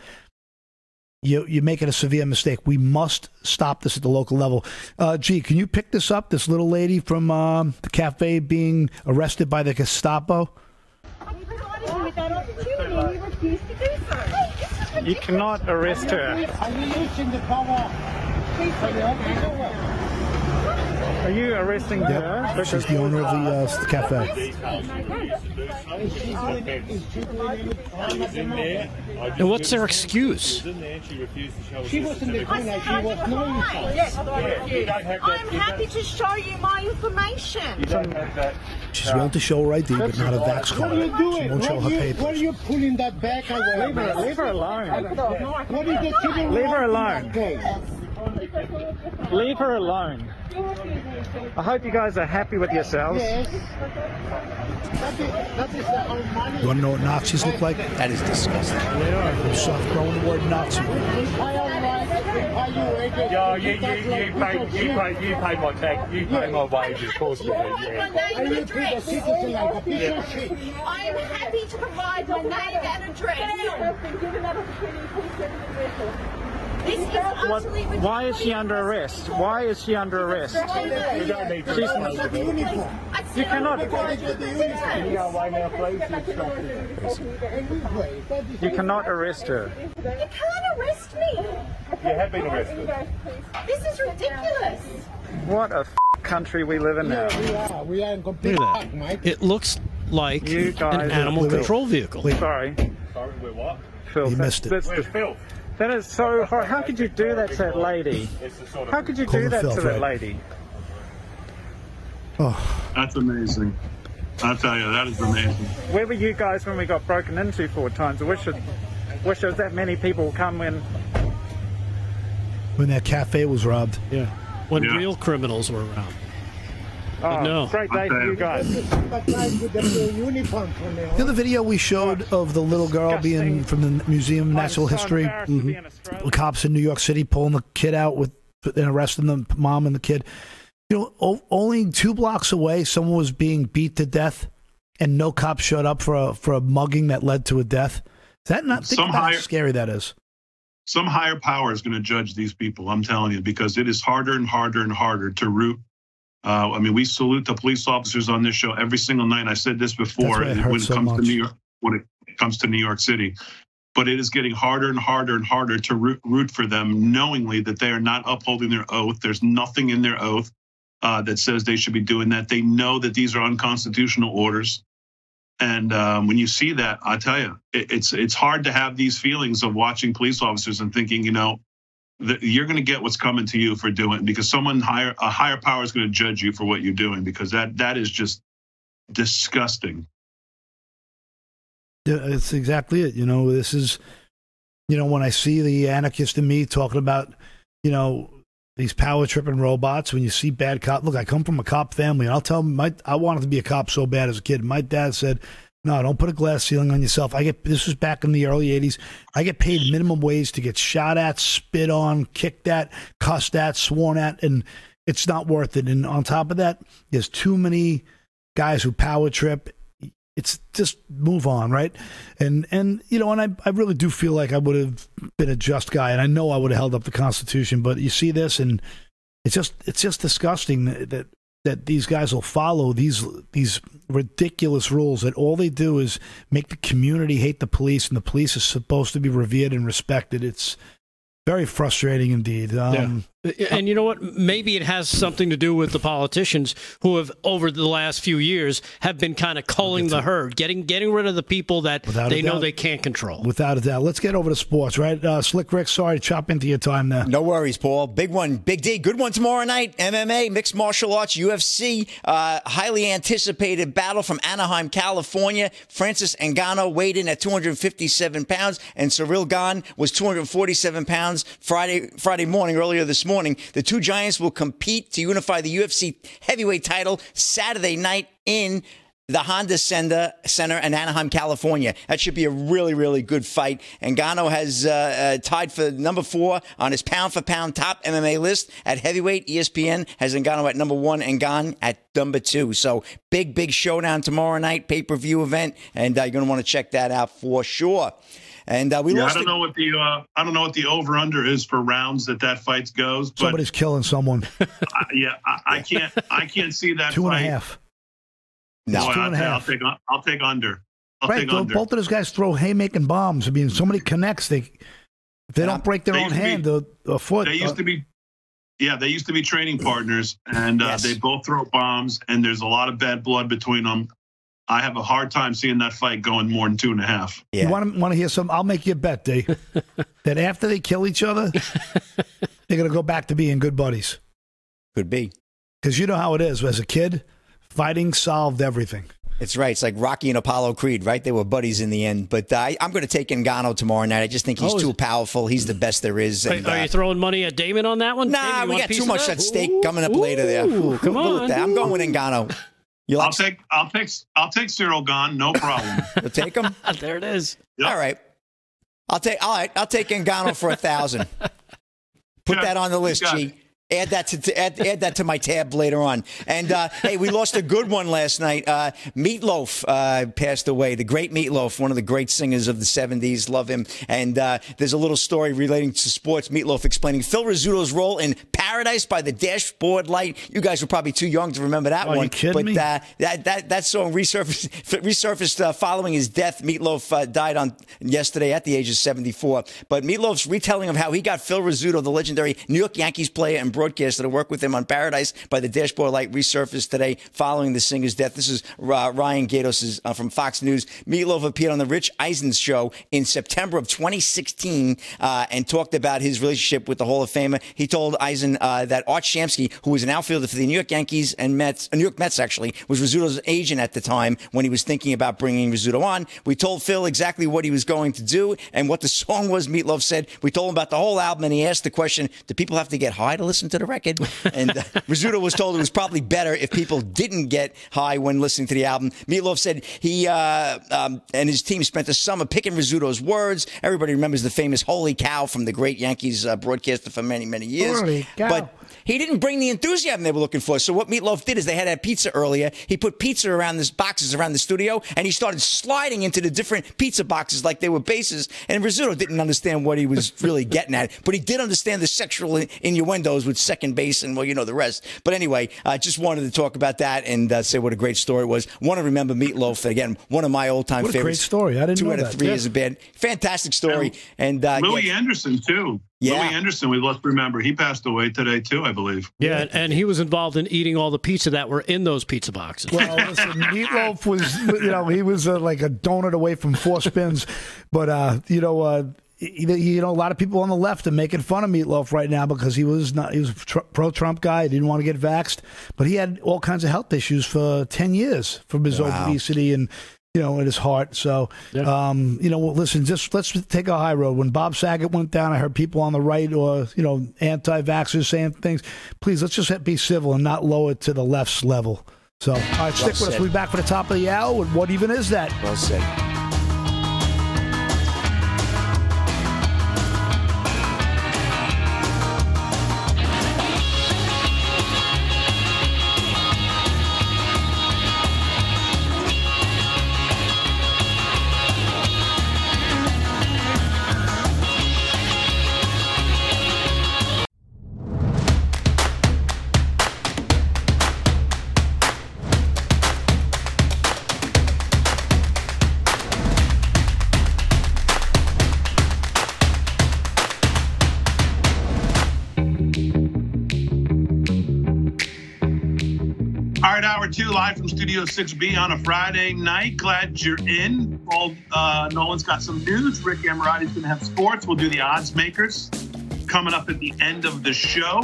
You, you're making a severe mistake. We must stop this at the local level. Uh, gee, can you pick this up? This little lady from uh, the cafe being arrested by the Gestapo. You cannot arrest her. Are you arresting her? Yep. She's the owner of the uh, cafe. And what's their excuse? She was in the corner. She was no I'm happy to show you my information. She's willing to show her ID, but not a vax What are you card. doing? She won't show her are you, papers. what are you pulling that back away? Leave her, leave her alone. What is the Leave her alone. That case? Leave her alone. I hope you guys are happy with yourselves. Yes. That is, that is the Almighty. You want to know what Nazis look like? That is disgusting. They are. Soft throwing the word Nazi. Yeah, you, you, you pay, you pay, you pay my tax, you pay my wages, of course you do, yeah. My name and address. I am happy to provide my name and address. This is What, why is she under arrest? Why is she under arrest? You don't need to She's explain. You cannot. Can you go away now, please? You cannot arrest her. You can't arrest me. You have been arrested. This is ridiculous. What a f- country we live in now. We are. We are in Look complete at fuck, Mike. It looks like an animal Wait, wait. control vehicle. Sorry, Sorry, we're what? Phil. You missed it. That's Where's the, Phil? That is so hard. How could you do that to that lady? It's the sort of How could you do that to that lady? Oh, That's amazing. I tell you, that is amazing. Where were you guys when we got broken into four times? I wish it, wish there was that many people come in. when that cafe was robbed. Yeah. When Yeah. real criminals were around. Oh, no. great day for you guys. The blue uniform from the You know the video we showed of the little girl being from the Museum of Natural History? embarrassed to mm-hmm. be in Australia. The cops in New York City pulling the kid out with and arresting the mom and the kid. You know, o- only two blocks away, someone was being beat to death, and no cop showed up for a for a mugging that led to a death. Is that not think Some about how scary that is? Some higher power is going to judge these people. I'm telling you, because it is harder and harder and harder to root. Uh, I mean, we salute the police officers on this show every single night. I said this before That's why it when it so comes much. to New York. When it comes to New York City, but it is getting harder and harder and harder to root, root for them, knowingly that they are not upholding their oath. There's nothing in their oath uh, that says they should be doing that. They know that these are unconstitutional orders. And um, when you see that, I tell you, it, it's it's hard to have these feelings of watching police officers and thinking, you know, that you're going to get what's coming to you for doing because someone higher a higher power is going to judge you for what you're doing because that that is just disgusting. Yeah, it's exactly it. You know, this is, you know, when I see the anarchist in me talking about, you know, these power tripping robots. When you see bad cop, look, I come from a cop family, and I'll tell them, my I wanted to be a cop so bad as a kid. My dad said, "No, don't put a glass ceiling on yourself." I get this was back in the early '80s. I get paid minimum wage to get shot at, spit on, kicked at, cussed at, sworn at, and it's not worth it. And on top of that, there's too many guys who power trip it's just move on, right? And and you know, and I I really do feel like I would have been a just guy, and I know I would have held up the Constitution. But you see this, and it's just it's just disgusting that that these guys will follow these these ridiculous rules that all they do is make the community hate the police, and the police is supposed to be revered and respected. It's very frustrating indeed. Um, And you know what? Maybe it has something to do with the politicians who have, over the last few years, have been kind of culling the herd, getting getting rid of the people that Without they know doubt. they can't control. Without a doubt. Let's get over to sports, right? Uh, Slick Rick, sorry to chop into your time there. No worries, Paul. Big one, Big D. Good one tomorrow night. MMA, mixed martial arts, UFC. Uh, highly anticipated battle from Anaheim, California. Francis Ngannou weighed in at 257 pounds, and Ciryl Gane was 247 pounds Friday Friday morning, earlier this morning. The two giants will compete to unify the UFC heavyweight title Saturday night in the Honda Center, Center in Anaheim, California. That should be a really, really good fight. And Gano has uh, uh, tied for number four on his pound for pound top MMA list at heavyweight. ESPN has Ngannou at number one and Gane at number two. So big, big showdown tomorrow night, pay per view event, and uh, you're going to want to check that out for sure. And uh, we yeah, I don't the- know what the uh, I don't know what the over under is for rounds that that fight goes, but Somebody's killing someone. I, yeah, I, I can't I can't see that Two and a fight. half. Boy, It's two I'll, and a take- I'll take I'll take under. I'll right, take under. both of those guys throw haymaking bombs. I mean, somebody connects. They if they don't break their They own used to be- hand or, or foot. They used uh, to be Yeah, they used to be training partners, and uh, Yes. they both throw bombs, and there's a lot of bad blood between them. I have a hard time seeing that fight going more than two and a half. Yeah. You want to want to hear some? I'll make you a bet, D. that after they kill each other, they're gonna go back to being good buddies. Could be. Because you know how it is. As a kid, fighting solved everything. It's right. It's like Rocky and Apollo Creed, right? They were buddies in the end. But uh, I, I'm going to take Ngannou tomorrow night. I just think he's Oh, too powerful. He's the best there is. Are, And, are uh, you throwing money at Damon on that one? Nah, Damon, we got too much at stake coming up later there. Ooh, come We'll go with on. that. I'm going with Ngannou. You I'll take I'll take I'll take Ciryl Gane, no problem. You'll take him? there it is. All right. I'll take all right. I'll take Ngannou for a thousand. Put Yeah, that on the list, you got G. Add that to, to add, add that to my tab later on. And uh, hey, we lost a good one last night. Uh, Meatloaf uh, passed away. The great Meatloaf, one of the great singers of the '70s. Love him. And uh, there's a little story relating to sports. Meatloaf explaining Phil Rizzuto's role in "Paradise" by the Dashboard Light. You guys were probably too young to remember that Are you one. kidding but me? Uh, that that that song resurfaced resurfaced uh, following his death. Meatloaf uh, died on yesterday at the age of 74. But Meatloaf's retelling of how he got Phil Rizzuto, the legendary New York Yankees player and broadcaster, to work with him on Paradise by the Dashboard Light, resurfaced today following the singer's death. This is uh, Ryan Gaydos uh, from Fox News. Meatloaf appeared on the Rich Eisen show in September of 2016 uh, and talked about his relationship with the Hall of Famer. He told Eisen uh, that Art Shamsky, who was an outfielder for the New York Yankees and Mets, uh, New York Mets actually, was Rizzuto's agent at the time when he was thinking about bringing Rizzuto on. We told Phil exactly what he was going to do and what the song was. Meatloaf said we told him about the whole album, and he asked the question: Do people have to get high to listen to the record? And uh, Rizzuto was told it was probably better if people didn't get high when listening to the album. Meatloaf said he uh, um, and his team spent the summer picking Rizzuto's words. Everybody remembers the famous "Holy cow" from the great Yankees uh, broadcaster for many many years. Holy cow. But he didn't bring the enthusiasm they were looking for. So what Meatloaf did is they had that pizza earlier. He put pizza around this boxes around the studio, and he started sliding into the different pizza boxes like they were bases. And Rizzuto didn't understand what he was really getting at, but he did understand the sexual innuendos with second base and well, you know the rest. But anyway, I just wanted to talk about that and uh, say what a great story it was. Want to remember Meatloaf again? One of my old time What a great story. I didn't Two know out of three Yeah. is a bad, fantastic story. And uh, Louie yeah, Anderson too. Yeah. Louie Anderson, we let's remember he passed away today too, I believe. Yeah, and he was involved in eating all the pizza that were in those pizza boxes. Well, listen, Meatloaf was, you know, he was uh, like a donut away from four spins. But, uh, you know, uh, you you know, a lot of people on the left are making fun of Meatloaf right now because he was not, he was a tr- pro-Trump guy. He didn't want to get vaxxed, but he had all kinds of health issues for 10 years from his Wow. obesity and, you know, in his heart. So, um, you know, well, listen, just let's take a high road. When Bob Saget went down, I heard people on the right or, you know, anti-vaxxers saying things. Please, let's just be civil and not lower it to the left's level. So, all right, stick with us. We'll be back for the top of the hour. with What even is that? well said. Studio 6B on a Friday night. Glad you're in. Paul uh, Nolan's got some news. Rick Emirati's going to have sports. We'll do the odds makers coming up at the end of the show.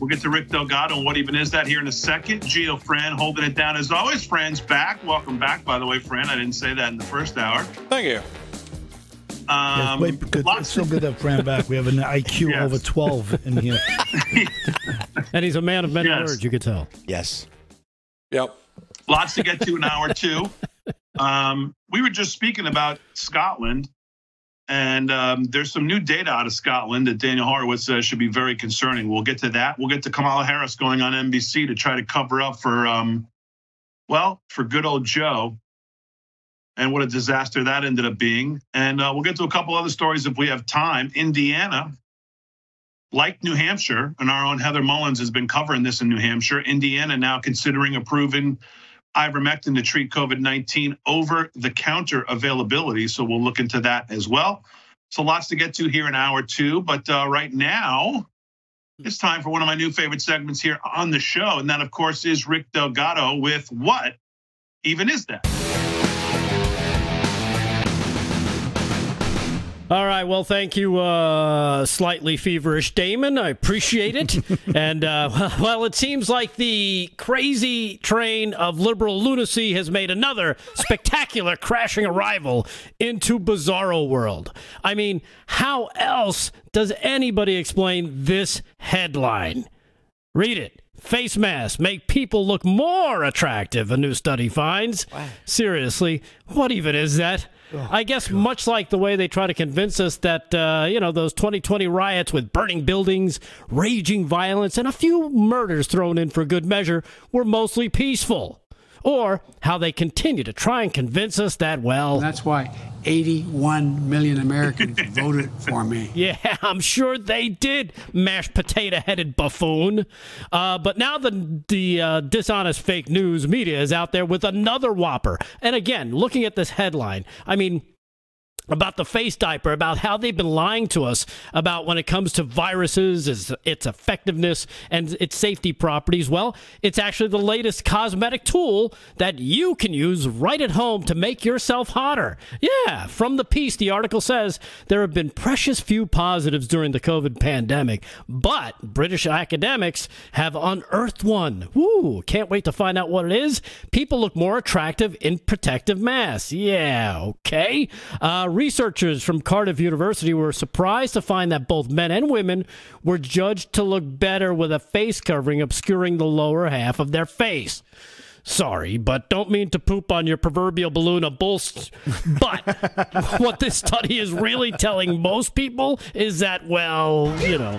We'll get to Rick Delgado and what even is that here in a second. Gio Fran holding it down as always. Fran's back. Welcome back, by the way, Fran. I didn't say that in the first hour. Thank you. Um, Wait, good. It's lots so good to have Fran back. We have an IQ Yes. over 12 in here. And he's a man of many Yes. words, you could tell. Yes. Yep. Lots to get to in an hour two. Um, we were just speaking about Scotland, and um, there's some new data out of Scotland that Daniel Horowitz says should be very concerning. We'll get to that. We'll get to Kamala Harris going on NBC to try to cover up for, um, well, for good old Joe, and what a disaster that ended up being. And uh, we'll get to a couple other stories if we have time. Indiana. Like New Hampshire, and our own Heather Mullins has been covering this in New Hampshire. Indiana now considering approving ivermectin to treat COVID 19 over the counter availability. So we'll look into that as well. So lots to get to here in hour two. But uh, right now, It's time for one of my new favorite segments here on the show. And that, of course, is Rick Delgado with What Even Is That? All right. Well, thank you, uh, slightly feverish Damon. I appreciate it. and, uh, well, it seems like the crazy train of liberal lunacy has made another spectacular crashing arrival into Bizarro World. I mean, how else does anybody explain this headline? Read it. Face masks make people look more attractive, a new study finds. Seriously, what even is that? I guess much like the way they try to convince us that, uh, you know, those 2020 riots with burning buildings, raging violence, and a few murders thrown in for good measure were mostly peaceful. Or how they continue to try and convince us that, well. That's why 81 million Americans voted for me. Yeah, I'm sure they did, mashed potato headed buffoon. Uh, but now the, the uh, dishonest fake news media is out there with another whopper. And again, looking at this headline, I mean, about the face diaper, about how they've been lying to us about when it comes to viruses, its, effectiveness, and its safety properties. Well, it's actually the latest cosmetic tool that you can use right at home to make yourself hotter. Yeah, from the piece, the article says there have been precious few positives during the COVID pandemic, but British academics have unearthed one. Woo, can't wait to find out what it is. People look more attractive in protective masks. Yeah, okay. Uh, researchers from Cardiff University were surprised to find that both men and women were judged to look better with a face covering obscuring the lower half of their face. Sorry, but don't mean to poop on your proverbial balloon of bullshit. But what this study is really telling most people is that, well, you know.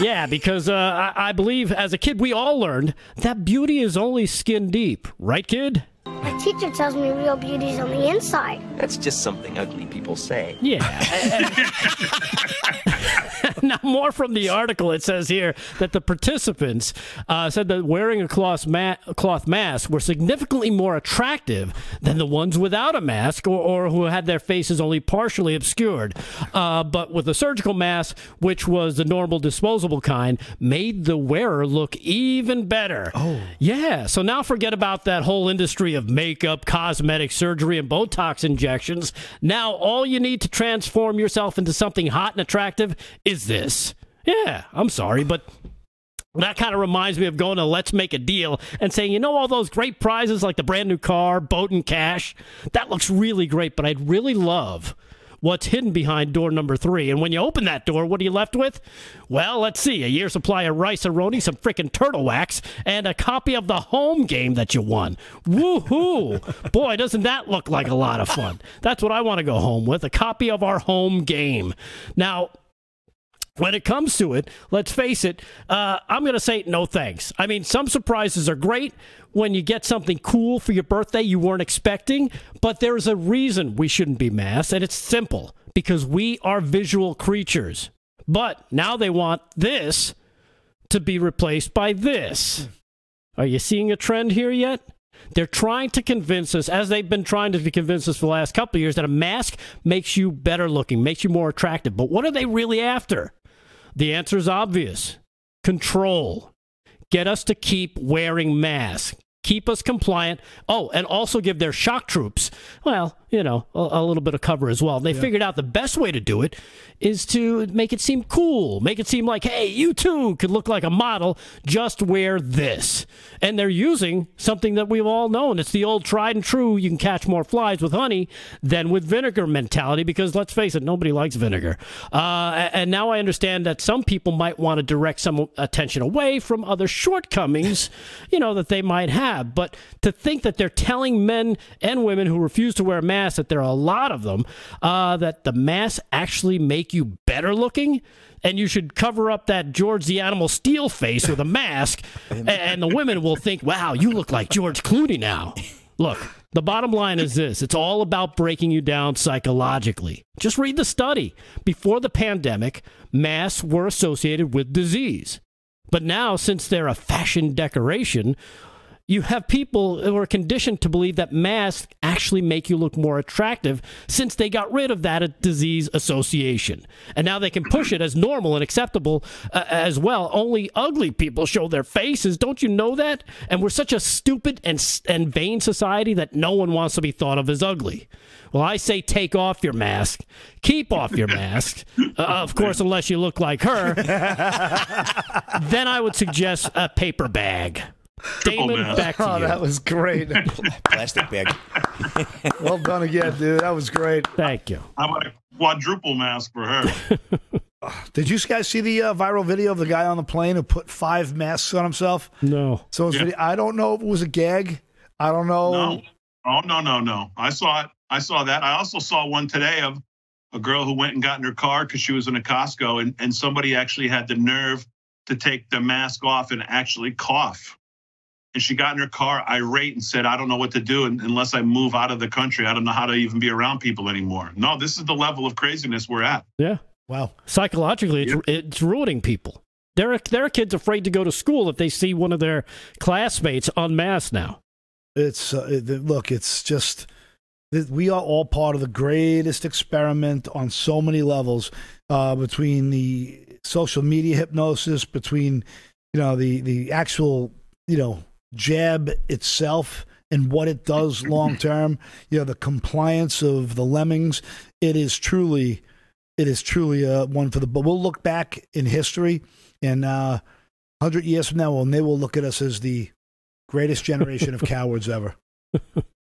Yeah, because uh, I, I believe as a kid we all learned that beauty is only skin deep, right, kid? My teacher tells me real beauty is on the inside. That's just something ugly people say. Yeah. now, more from the article. It says here that the participants uh, said that wearing a cloth, ma- cloth mask were significantly more attractive than the ones without a mask or, or who had their faces only partially obscured. Uh, but with a surgical mask, which was the normal disposable kind, made the wearer look even better. Oh. Yeah. So now forget about that whole industry of makeup, cosmetic surgery, and Botox injections. Now all you need to transform yourself into something hot and attractive is this. Yeah, I'm sorry, but that kind of reminds me of going to Let's Make a Deal and saying, you know, all those great prizes like the brand new car, boat, and cash? That looks really great, but I'd really love what's hidden behind door number three. And when you open that door, what are you left with? Well, let's see a year's supply of Rice-A-Roni, some freaking turtle wax, and a copy of the home game that you won. Woohoo! Boy, doesn't that look like a lot of fun? That's what I want to go home with a copy of our home game. Now, when it comes to it, let's face it, uh, I'm going to say no thanks. I mean, some surprises are great when you get something cool for your birthday you weren't expecting, but there's a reason we shouldn't be masked, and it's simple because we are visual creatures. But now they want this to be replaced by this. Are you seeing a trend here yet? They're trying to convince us, as they've been trying to convince us for the last couple of years, that a mask makes you better looking, makes you more attractive. But what are they really after? The answer is obvious control. Get us to keep wearing masks. Keep us compliant. Oh, and also give their shock troops, well, you know, a, a little bit of cover as well. They yeah. figured out the best way to do it is to make it seem cool, make it seem like, hey, you too could look like a model, just wear this. And they're using something that we've all known. It's the old tried and true, you can catch more flies with honey than with vinegar mentality, because let's face it, nobody likes vinegar. Uh, and now I understand that some people might want to direct some attention away from other shortcomings, you know, that they might have. But to think that they're telling men and women who refuse to wear masks that there are a lot of them, uh, that the masks actually make you better looking and you should cover up that George the Animal Steele face with a mask, and the women will think, wow, you look like George Clooney now. Look, the bottom line is this it's all about breaking you down psychologically. Just read the study. Before the pandemic, masks were associated with disease. But now, since they're a fashion decoration, you have people who are conditioned to believe that masks actually make you look more attractive since they got rid of that disease association. And now they can push it as normal and acceptable uh, as well. Only ugly people show their faces. Don't you know that? And we're such a stupid and, and vain society that no one wants to be thought of as ugly. Well, I say take off your mask. Keep off your mask. Uh, of course, unless you look like her. then I would suggest a paper bag. Damon, back to oh, you. that was great. Plastic bag. well done again, dude. That was great. Thank you. How about a quadruple mask for her? Did you guys see the uh, viral video of the guy on the plane who put five masks on himself? No. So Yeah. video, I don't know if it was a gag. I don't know. No. Oh no, no, no. I saw it. I saw that. I also saw one today of a girl who went and got in her car because she was in a Costco and, and somebody actually had the nerve to take the mask off and actually cough. And she got in her car irate and said, I don't know what to do un- unless I move out of the country. I don't know how to even be around people anymore. No, this is the level of craziness we're at. Yeah. Wow. Psychologically, it's, it's ruining people. There are, there are kids afraid to go to school if they see one of their classmates unmasked now. It's uh, it, look. It's just that we are all part of the greatest experiment on so many levels. Uh, between the social media hypnosis, between you know the the actual you know jab itself and what it does long term. You know the compliance of the lemmings. It is truly, it is truly a one for the. But we'll look back in history, and uh, hundred years from now, and they will look at us as the greatest generation of cowards ever.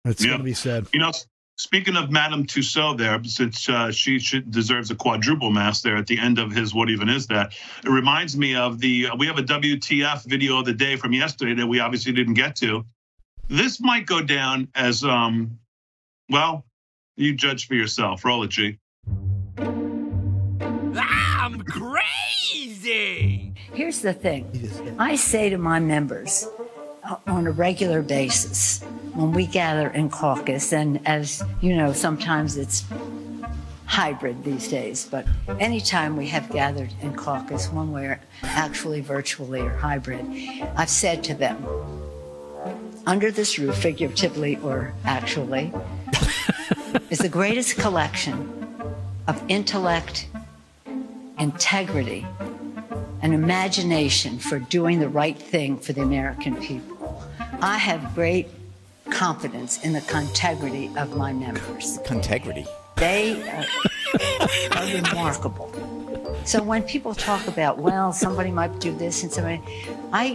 It's Yeah. going to be said. You know, speaking of Madame Tussaud there, since uh, she should, deserves a quadruple mask there at the end of his What Even Is That? It reminds me of the, we have a WTF video of the day from yesterday that we obviously didn't get to. This might go down as, um, well, you judge for yourself. Roll it, G. I'm crazy. Here's the thing I say to my members on a regular basis when we gather in caucus, and as you know, sometimes it's hybrid these days, but anytime we have gathered in caucus, one way or actually virtually or hybrid, I've said to them, under this roof, figuratively or actually, is the greatest collection of intellect, integrity, and imagination for doing the right thing for the American people. I have great confidence in the integrity of my members. Integrity. They are, are remarkable. So when people talk about, well, somebody might do this and somebody, I,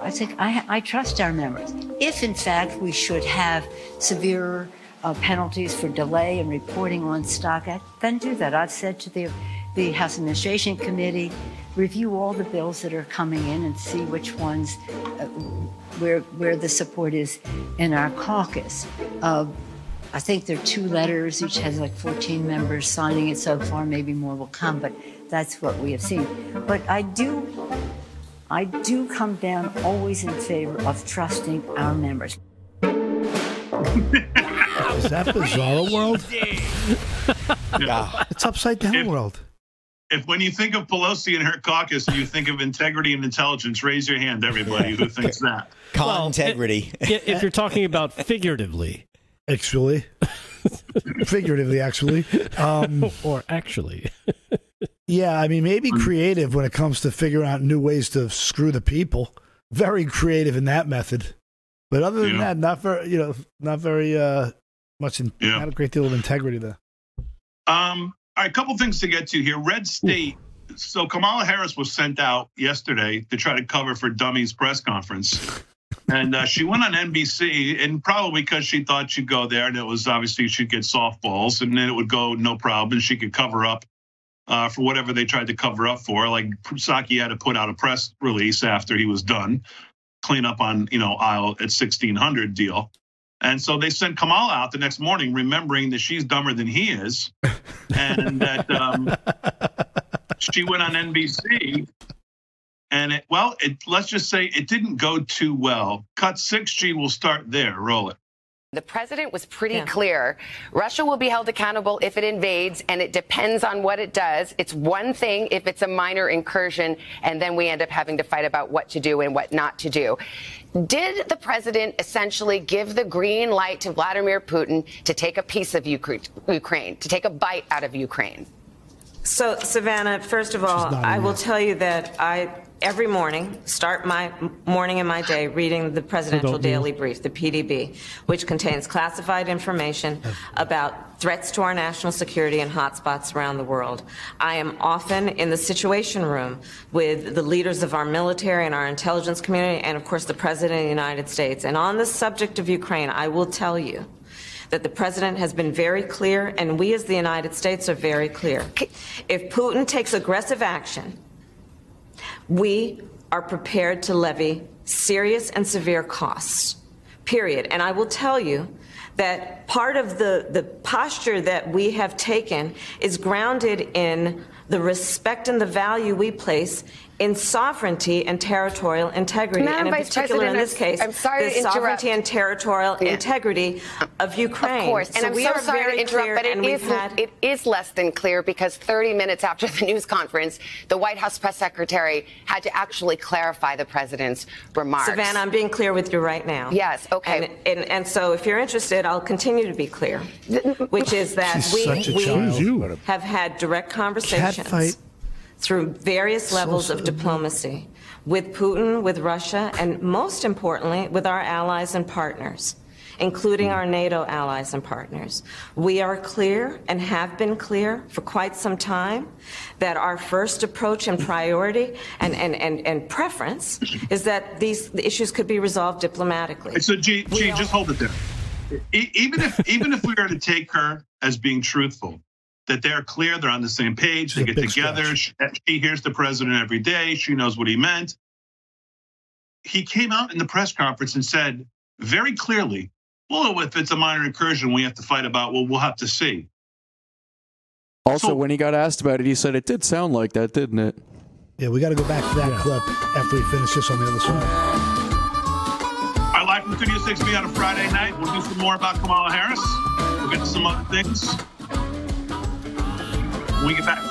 I, I think I, I trust our members. If in fact we should have severe uh, penalties for delay in reporting on stock, then do that. I've said to the, the House Administration Committee, review all the bills that are coming in and see which ones, uh, where, where the support is in our caucus. Uh, I think there are two letters, each has like 14 members signing it so far, maybe more will come, but that's what we have seen. But I do, I do come down always in favor of trusting our members. Is that bizarre World? Yeah. It's upside down world. If when you think of Pelosi and her caucus, you think of integrity and intelligence, raise your hand, everybody who thinks that. Well, i- if you're talking about figuratively, actually, figuratively, actually, um, or actually, yeah. I mean, maybe creative when it comes to figuring out new ways to screw the people. Very creative in that method, but other than Yeah. that, not very, you know, not very uh, much. In, Not a great deal of integrity there. Um, all right, a couple things to get to here. Red State. So Kamala Harris was sent out yesterday to try to cover for Dummies press conference. And uh, she went on NBC, and probably because she thought she'd go there, and it was obviously she'd get softballs, and then it would go no problem, and she could cover up uh, for whatever they tried to cover up for. Like Psaki had to put out a press release after he was done, clean up on you know aisle at 1600 deal. And so they sent Kamala out the next morning, remembering that she's dumber than he is, and that um, she went on NBC. And it, well, it, let's just say it didn't go too well. Cut six G will start there. Roll it. The president was pretty clear. Russia will be held accountable if it invades, and it depends on what it does. It's one thing if it's a minor incursion, and then we end up having to fight about what to do and what not to do. Did the president essentially give the green light to Vladimir Putin to take a piece of Ukra- Ukraine, to take a bite out of Ukraine? So, Savannah, first of all, I will tell you that I, every morning, start my morning and my day reading the Presidential Daily Brief, the PDB, which contains classified information about threats to our national security and hotspots around the world. I am often in the Situation Room with the leaders of our military and our intelligence community, and of course, the President of the United States. And on the subject of Ukraine, I will tell you that the president has been very clear, and we as the United States are very clear. If Putin takes aggressive action, we are prepared to levy serious and severe costs, period. And I will tell you that part of the, the posture that we have taken is grounded in the respect and the value we place in sovereignty and territorial integrity, Madam and in Vice particular in this case, I'm sorry the to interrupt. sovereignty and territorial integrity of Ukraine. Of course, and So I'm we so are sorry very to interrupt, clear, but it and we've is had it is less than clear because 30 minutes after the news conference, the White House press secretary had to actually clarify the president's remarks. Savannah, I'm being clear with you right now. Yes, okay. And, and, and so if you're interested, I'll continue to be clear, which is that She's we, we have had direct conversations Catfight. Through various So levels of diplomacy with Putin, with Russia, and most importantly, with our allies and partners. Including hmm. our NATO allies and partners. We are clear and have been clear for quite some time that our first approach and priority and, and, and, and preference is that these issues could be resolved diplomatically. So, G, G just hold it there. E- even if even if we were to take her as being truthful, that they're clear, they're on the same page, they get together. She, she hears the president every day. She knows what he meant. He came out in the press conference and said very clearly, "Well, if it's a minor incursion, we have to fight about. Well, we'll have to see." Also, when he got asked about it, he said it did sound like that, didn't it? Yeah, we got to go back to that clip after we finish this on the other side. Our live from Studio 6B on a Friday night. We'll do some more about Kamala Harris. We'll get to some other things we get back.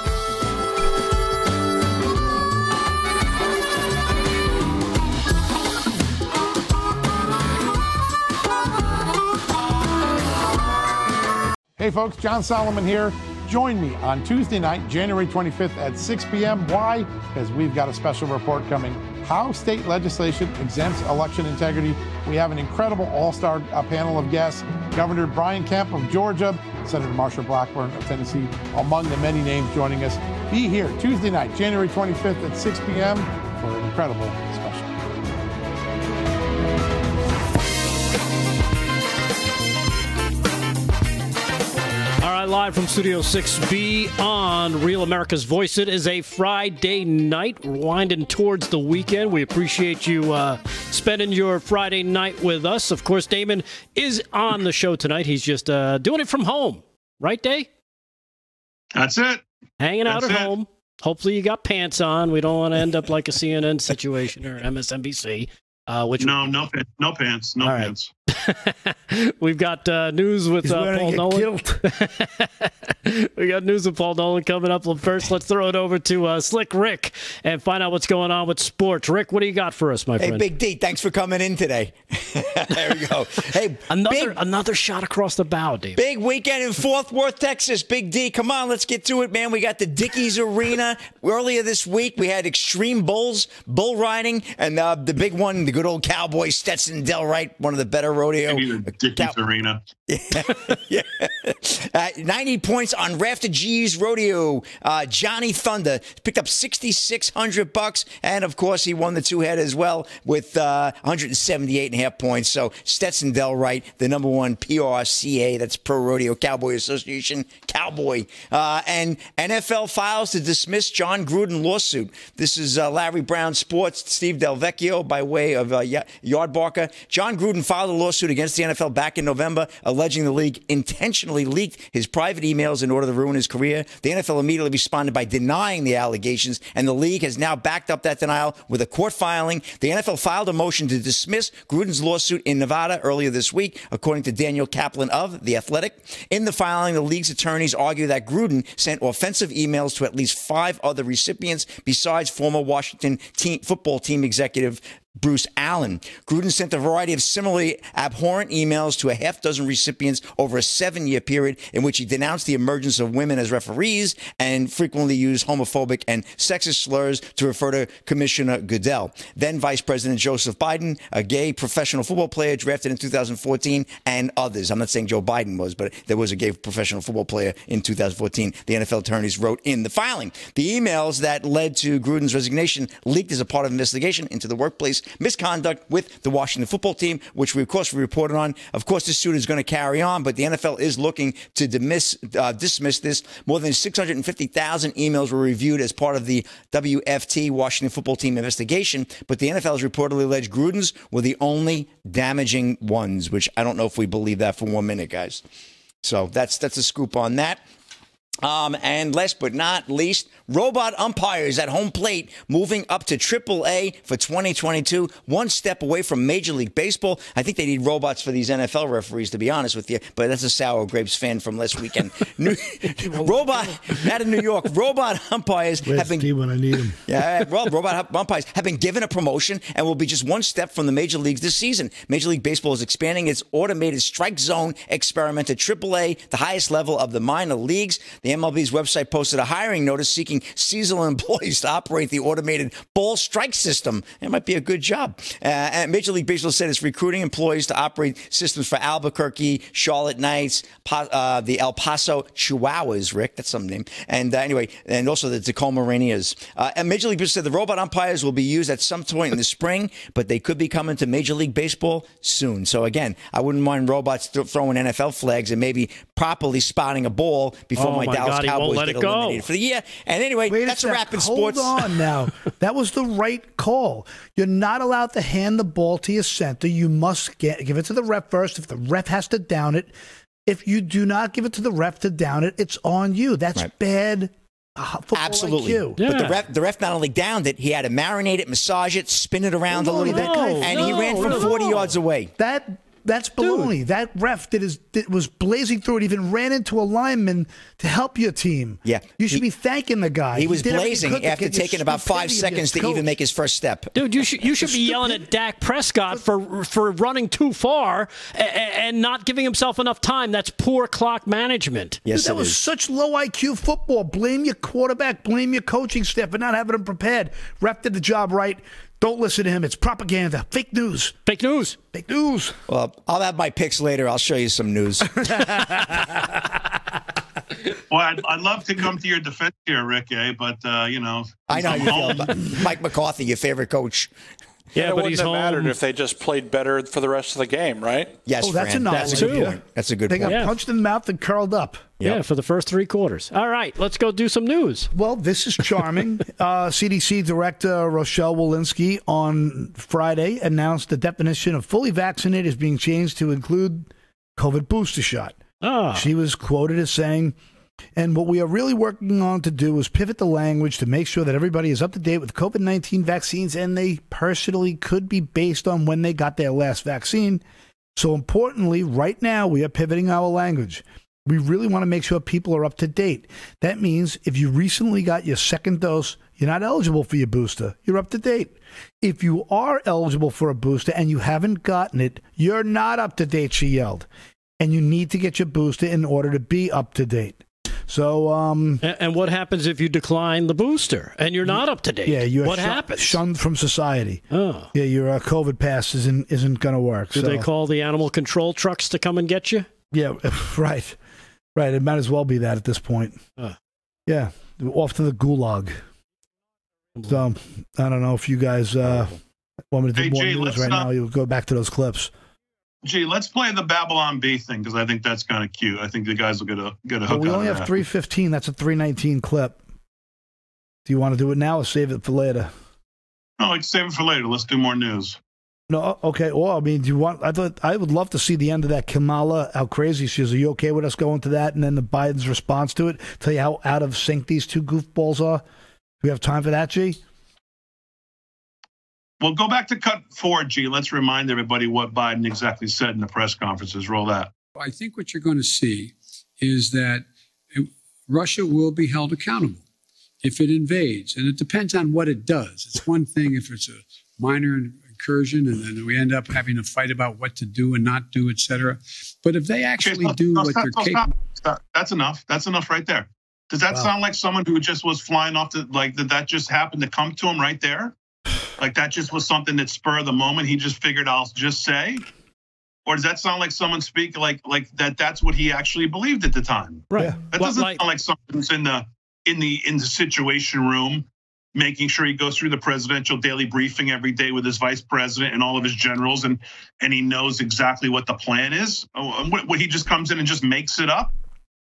Hey folks, John Solomon here. Join me on Tuesday night, January 25th at 6 p.m. Why? Because we've got a special report coming. How state legislation exempts election integrity. We have an incredible all star uh, panel of guests Governor Brian Kemp of Georgia, Senator Marsha Blackburn of Tennessee, among the many names joining us. Be here Tuesday night, January 25th at 6 p.m. for an incredible special. Right, live from Studio 6B on Real America's Voice. It is a Friday night, winding towards the weekend. We appreciate you uh, spending your Friday night with us. Of course, Damon is on the show tonight. He's just uh, doing it from home, right, Day? That's it. Hanging out That's at it. home. Hopefully, you got pants on. We don't want to end up like a CNN situation or MSNBC. Uh, which no, no, no pants, no All right. We've got uh, news with uh, Paul Nolan. we got news with Paul Nolan coming up. First, let's throw it over to uh, Slick Rick and find out what's going on with sports. Rick, what do you got for us, my Hey, friend? Hey, Big D, thanks for coming in today. there we go. Hey, another another shot across the bow, Dave. Big weekend in Fort Worth, Texas. Big D, come on, let's get to it, man. We got the Dickies Arena. Earlier this week, we had Extreme Bulls, bull riding, and uh, the big one, the good old cowboy Stetson Delright, one of the better rodeo. Dickies Arena. yeah. Uh, 90 points on Rafter G's rodeo. Uh, Johnny Thunder picked up 6,600 bucks. And of course, he won the two head as well with uh, 178 and a half points. So Stetson Delright, the number one PRCA, that's Pro Rodeo Cowboy Association, Cowboy. Uh, and NFL files to dismiss Jon Gruden lawsuit. This is uh, Larry Brown Sports, Steve DelVecchio by way of uh, Ya- Yardbarker. Jon Gruden filed a lawsuit lawsuit against the NFL back in November, alleging the league intentionally leaked his private emails in order to ruin his career. The NFL immediately responded by denying the allegations, and the league has now backed up that denial with a court filing. The NFL filed a motion to dismiss Gruden's lawsuit in Nevada earlier this week, according to Daniel Kaplan of The Athletic. In the filing, the league's attorneys argue that Gruden sent offensive emails to at least five other recipients besides former Washington team, football team executive Bruce Allen. Gruden sent a variety of similarly abhorrent emails to a half dozen recipients over a seven year period in which he denounced the emergence of women as referees and frequently used homophobic and sexist slurs to refer to Commissioner Goodell. Then Vice President Joseph Biden, a gay professional football player drafted in 2014, and others. I'm not saying Joe Biden was, but there was a gay professional football player in 2014. The NFL attorneys wrote in the filing. The emails that led to Gruden's resignation leaked as a part of investigation into the workplace misconduct with the Washington football team, which we, of course, we reported on. Of course, this suit is going to carry on, but the NFL is looking to dismiss, uh, dismiss this. More than 650,000 emails were reviewed as part of the WFT Washington football team investigation, but the NFL has reportedly alleged Gruden's were the only damaging ones, which I don't know if we believe that for one minute, guys. So that's that's a scoop on that. Um, and last but not least, robot umpires at home plate moving up to AAA for 2022, one step away from Major League Baseball. I think they need robots for these NFL referees, to be honest with you, but that's a Sour Grapes fan from last weekend. New, robot out of New York, robot umpires Where's have been when I need him? yeah, well, robot umpires have been given a promotion and will be just one step from the major leagues this season. Major League Baseball is expanding its automated strike zone experiment to AAA, the highest level of the minor leagues. The MLB's website posted a hiring notice seeking seasonal employees to operate the automated ball strike system. It might be a good job. Uh, and Major League Baseball said it's recruiting employees to operate systems for Albuquerque, Charlotte Knights, uh, the El Paso Chihuahuas, Rick, that's some name. And uh, anyway, and also the Tacoma Rainiers. Uh, and Major League Baseball said the robot umpires will be used at some point in the spring, but they could be coming to Major League Baseball soon. So again, I wouldn't mind robots th- throwing NFL flags and maybe properly spotting a ball before Oh my, my Dallas God, Cowboys let get it go. eliminated for the year. And anyway, Wait that's a sec. wrap in Hold sports. on now. that was the right call. You're not allowed to hand the ball to your center. You must get, give it to the ref first. If the ref has to down it, if you do not give it to the ref to down it, it's on you. That's bad. uh, football Absolutely. IQ. But the ref, the ref not only downed it, he had to marinate it, massage it, spin it around a little that bit, guy- and he ran from no. 40 yards away. That that's baloney. That ref did his did, was blazing through it. Even ran into a lineman to help your team. Yeah, you should be thanking the guy. He was did everything he blazing after taking about five stupidity of your seconds to coach. even make his first step. Dude, you should you should be yelling at Dak Prescott for for running too far and, and not giving himself enough time. That's poor clock management. Yes, Dude, that was such low IQ football. Blame your quarterback. Blame your coaching staff for not having him prepared. Ref did the job right. Don't listen to him. It's propaganda. Fake news. Fake news. Fake news. Well, I'll have my picks later. I'll show you some news. Well, I'd, I'd love to come to your defense here, Rick, eh? but, uh, you know. I know you feel Mike McCarthy, your favorite coach. Yeah, it wouldn't have mattered if they just played better for the rest of the game, right? Yes, oh, that's Fran, a that's novelty. a good point. That's a good They point. got punched in the mouth and curled up. Yeah, for the first three quarters. All right, let's go do some news. Well, this is charming. uh, CDC Director Rochelle Walensky on Friday announced the definition of fully vaccinated is being changed to include COVID booster shot. Ah. She was quoted as saying, and what we are really working on to do is pivot the language to make sure that everybody is up to date with COVID 19 vaccines, and they personally could be based on when they got their last vaccine. So, importantly, right now we are pivoting our language. We really want to make sure people are up to date. That means if you recently got your second dose, you're not eligible for your booster. You're up to date. If you are eligible for a booster and you haven't gotten it, you're not up to date, she yelled. And you need to get your booster in order to be up to date. So, um, And, and what happens if you decline the booster and you're not up to date? yeah, you're what shun- happens? shunned from society. Oh. Yeah, your uh, COVID pass isn't isn't going to work. Do so. they call the animal control trucks to come and get you? Yeah, right, right. It might as well be that at this point. Uh. Yeah, off to the gulag. So I don't know if you guys uh, want me to do Hey, more Jay, news right not- now. You'll go back to those clips. Gee, let's play the Babylon Bee thing because I think that's kind of cute. I think the guys will get a get a But hook. we only have three fifteen. That's a three nineteen clip. Do you want to do it now or save it for later? No, let's save it for later. Let's do more news. No, okay. Well, I mean, do you want? I thought I would love to see the end of that Kamala. How crazy she is. Are you okay with us going to that? And then the Biden's response to it. Tell you how out of sync these two goofballs are. Do we have time for that, G? Well, go back to cut four, G. Let's remind everybody what Biden exactly said in the press conferences. Roll that. I think what you're going to see is that Russia will be held accountable if it invades, and it depends on what it does. It's one thing if it's a minor incursion, and then we end up having a fight about what to do and not do, et cetera. But if they actually Okay, do stop, what stop, they're capable, stop. That's enough. That's enough right there. Does that Wow. sound like someone who just was flying off the like did that just happen to come to him right there? Like that just was something that spur of the moment. He just figured I'll just say, or does that sound like someone speak like like that? That's what he actually believed at the time. Right. That doesn't sound like someone who's in the in the in the situation room, making sure he goes through the presidential daily briefing every day with his vice president and all of his generals, and and he knows exactly what the plan is. Oh, um, what, what he just comes in and just makes it up.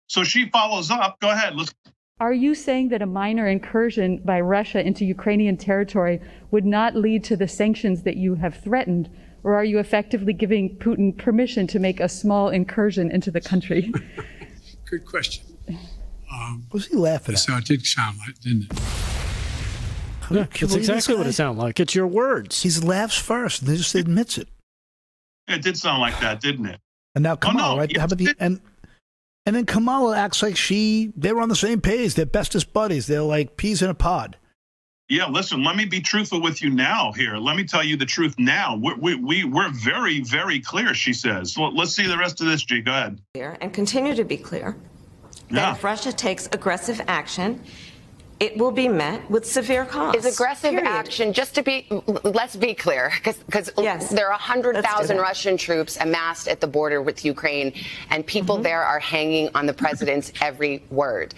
So she follows up. Go ahead. Let's. Are you saying that a minor incursion by Russia into Ukrainian territory would not lead to the sanctions that you have threatened? Or are you effectively giving Putin permission to make a small incursion into the country? good question. Um, What's he laughing at? So it did sound like, didn't it? Yeah, that's exactly what it sounded like. It's your words. He laughs first, and he just admits it. It did sound like that, didn't it? And now Oh, Kamala, no, right? How about the and and then Kamala acts like she they're on the same page. They're bestest buddies. They're like peas in a pod. Yeah, listen, let me be truthful with you now here. Let me tell you the truth now. We're, we, we, we're very, very clear, she says. Let's see the rest of this, G. Go ahead. and continue to be clear that Yeah. if Russia takes aggressive action, it will be met with severe costs. Is aggressive period. action, just to be, let's be clear, because Yes. there are 100,000. Russian troops amassed at the border with Ukraine, and people Mm-hmm. there are hanging on the president's every word.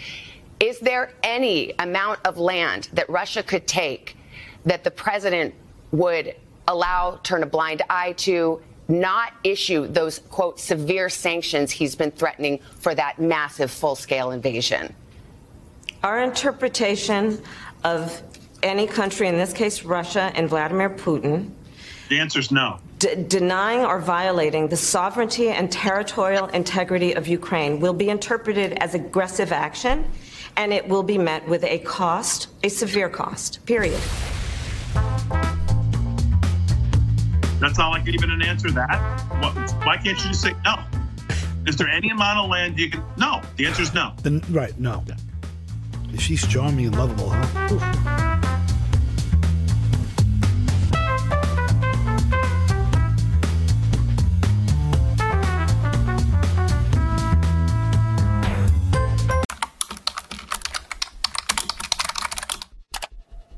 Is there any amount of land that Russia could take that the president would allow, turn a blind eye to, not issue those, quote, severe sanctions he's been threatening for that massive full scale invasion? Our interpretation of any country, in this case Russia and Vladimir Putin, The answer is no. d- denying or violating the sovereignty and territorial integrity of Ukraine will be interpreted as aggressive action, and it will be met with a cost, a severe cost, period. That's not like even an answer that. What, why can't you just say no? Is there any amount of land you can? No. The answer is no. Then right, no. She's charming and lovable, huh?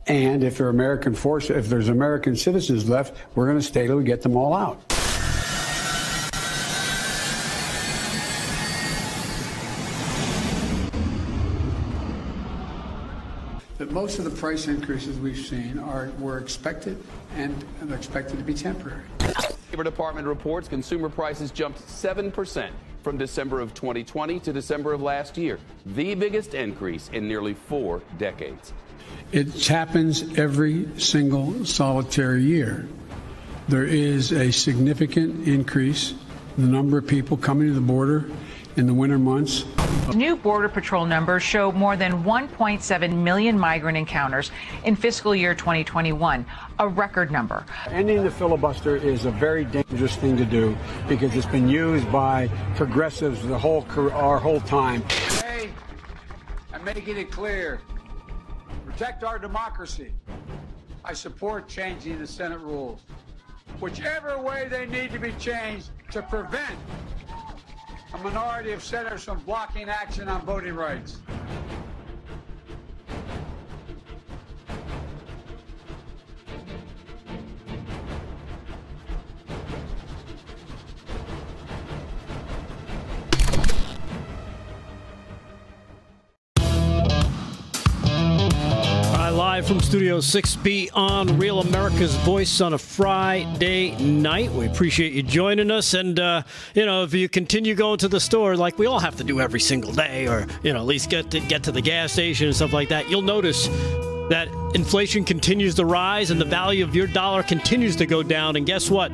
And if there are American force, if there's American citizens left, we're going to stay till we get them all out. That most of the price increases we've seen are were expected and expected to be temporary. Labor Department reports consumer prices jumped 7% from December of 2020 to December of last year, the biggest increase in nearly four decades. It happens every single solitary year. There is a significant increase in the number of people coming to the border in the winter months. New Border Patrol numbers show more than 1.7 million migrant encounters in fiscal year 2021, a record number. Ending the filibuster is a very dangerous thing to do because it's been used by progressives the whole our whole time. Hey, I'm making it clear. Protect our democracy. I support changing the Senate rules. Whichever way they need to be changed to prevent a minority of senators from blocking action on voting rights. Live from Studio 6B on Real America's Voice on a Friday night. We appreciate you joining us. And, uh, you know, if you continue going to the store like we all have to do every single day, or, you know, at least get to, get to the gas station and stuff like that, you'll notice that inflation continues to rise and the value of your dollar continues to go down. And guess what?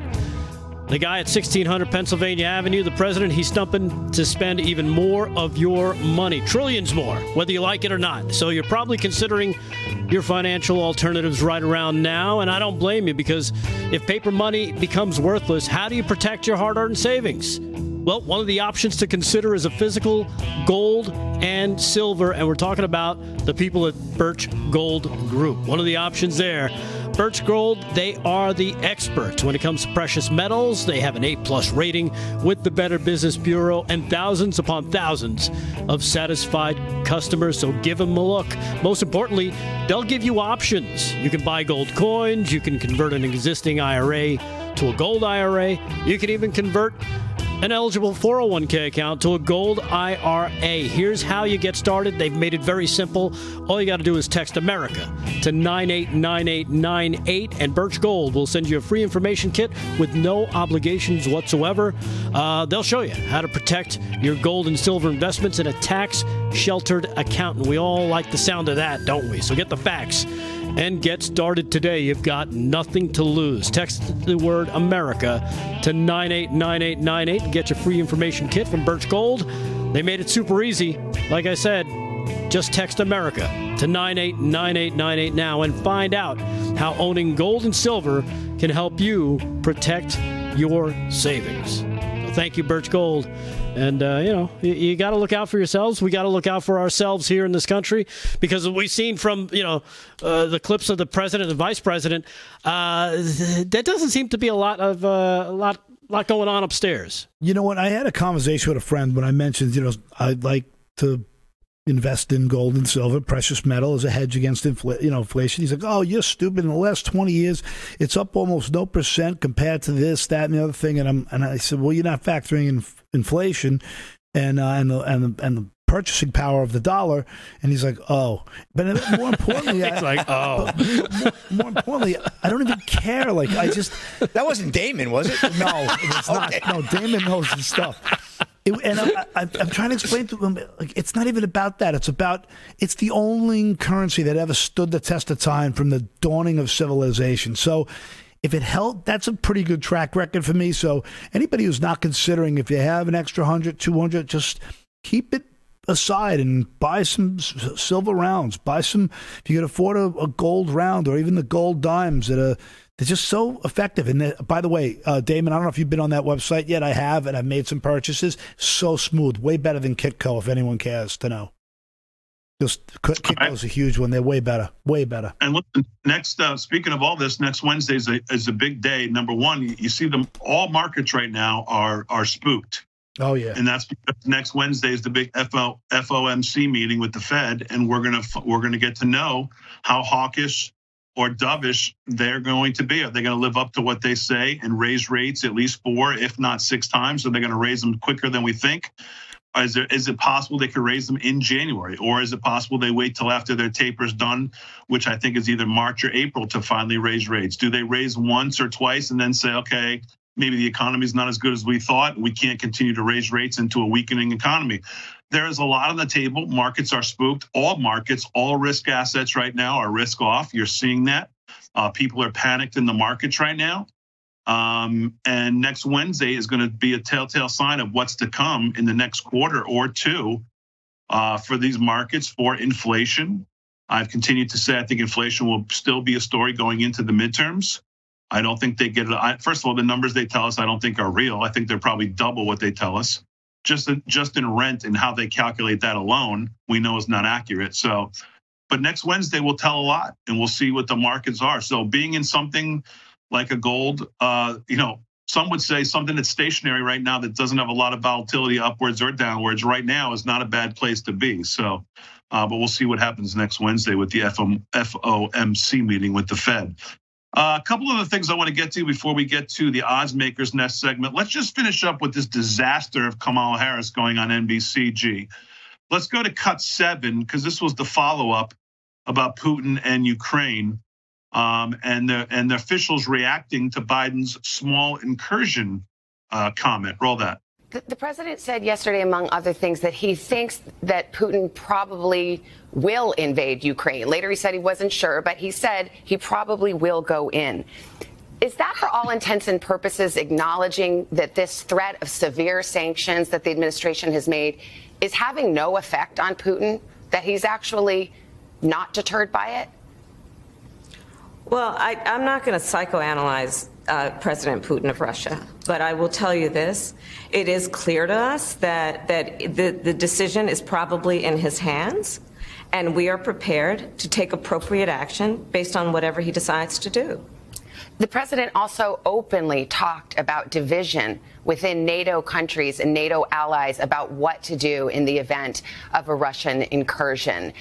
The guy at 1600 Pennsylvania Avenue, the president, he's stumping to spend even more of your money, trillions more, whether you like it or not. So you're probably considering your financial alternatives right around now, and I don't blame you because if paper money becomes worthless, how do you protect your hard earned savings? Well, one of the options to consider is a physical gold and silver, and we're talking about the people at Birch Gold Group. One of the options there. Birch Gold, they are the experts when it comes to precious metals. They have an A plus rating with the Better Business Bureau and thousands upon thousands of satisfied customers. So give them a look. Most importantly, they'll give you options. You can buy gold coins, you can convert an existing IRA to a gold IRA, you can even convert an eligible 401k account to a gold IRA. Here's how you get started. They've made it very simple. All you got to do is text America to 989898, and Birch Gold will send you a free information kit with no obligations whatsoever. Uh, they'll show you how to protect your gold and silver investments in a tax sheltered account. And we all like the sound of that, don't we? So get the facts and get started today. You've got nothing to lose. Text the word America to 989898 and get your free information kit from Birch Gold. They made it super easy. Like I said, just text America to 989898 now and find out how owning gold and silver can help you protect your savings. Thank you, Birch Gold. And, uh, you know, you, you got to look out for yourselves. We got to look out for ourselves here in this country because we've seen from, you know, uh, the clips of the president and vice president, uh, there doesn't seem to be a lot of, uh, a lot, lot going on upstairs. You know what? I had a conversation with a friend when I mentioned, you know, I'd like to invest in gold and silver, precious metal as a hedge against infl- you know inflation. He's like, "Oh, you're stupid. In the last 20 years, it's up almost no percent compared to this, that, and the other thing." And I'm and I said, "Well, you're not factoring in inflation and uh, and the and the, and the purchasing power of the dollar." And he's like, "Oh," but more importantly, He's like, "Oh." more, more importantly, I don't even care. Like, I just that wasn't Damon, was it? No, it's not. No, Damon knows his stuff. It, and I, I'm trying to explain to them, like, it's not even about that. It's about, it's the only currency that ever stood the test of time from the dawning of civilization. So if it held, that's a pretty good track record for me. So anybody who's not considering, if you have an extra 100, 200, just keep it aside and buy some silver rounds. Buy some, if you can afford a, a gold round or even the gold dimes that are, they're just so effective. And they- by the way, uh, Damon, I don't know if you've been on that website yet. I have, and I've made some purchases. So smooth, way better than Kitco, if anyone cares to know. Just Kitco's a huge one. They're way better, way better. And listen, next, uh, speaking of all this, next Wednesday is a, is a big day. Number one, you, you see them all markets right now are are spooked. Oh yeah, and that's because next Wednesday is the big FO, FOMC meeting with the Fed, and we're gonna we're gonna get to know how hawkish or dovish they're going to be. Are they going to live up to what they say and raise rates at least four, if not six times? Are they going to raise them quicker than we think? Is, there, is it possible they could raise them in January? Or is it possible they wait till after their taper is done, which I think is either March or April, to finally raise rates? Do they raise once or twice and then say, okay, maybe the economy is not as good as we thought. We can't continue to raise rates into a weakening economy. There is a lot on the table. Markets are spooked. All markets, all risk assets right now are risk off. You're seeing that. Uh, people are panicked in the markets right now. Um, and next Wednesday is going to be a telltale sign of what's to come in the next quarter or two uh, for these markets for inflation. I've continued to say I think inflation will still be a story going into the midterms. I don't think they get it. First of all, the numbers they tell us I don't think are real. I think they're probably double what they tell us. Just in, just in rent and how they calculate that alone, we know is not accurate. So, but next Wednesday will tell a lot, and we'll see what the markets are. So, being in something like a gold, uh, you know, some would say something that's stationary right now that doesn't have a lot of volatility upwards or downwards right now is not a bad place to be. So, uh, but we'll see what happens next Wednesday with the FOMC meeting with the Fed. Uh, a couple of the things I want to get to before we get to the odds makers next segment. Let's just finish up with this disaster of Kamala Harris going on NBCG. Let's go to cut seven because this was the follow up about Putin and Ukraine um, and the and the officials reacting to Biden's small incursion uh, comment. Roll that. The, president said yesterday, among other things, that he thinks that Putin probably will invade Ukraine. Later, he said he wasn't sure, but he said he probably will go in. Is that, for all intents and purposes, acknowledging that this threat of severe sanctions that the administration has made is having no effect on Putin? That he's actually not deterred by it? Well, I, am not going to psychoanalyze uh, President Putin of Russia, but I will tell you this: it is clear to us that that the, the decision is probably in his hands, and we are prepared to take appropriate action based on whatever he decides to do. The president also openly talked about division within NATO countries and NATO allies about what to do in the event of a Russian incursion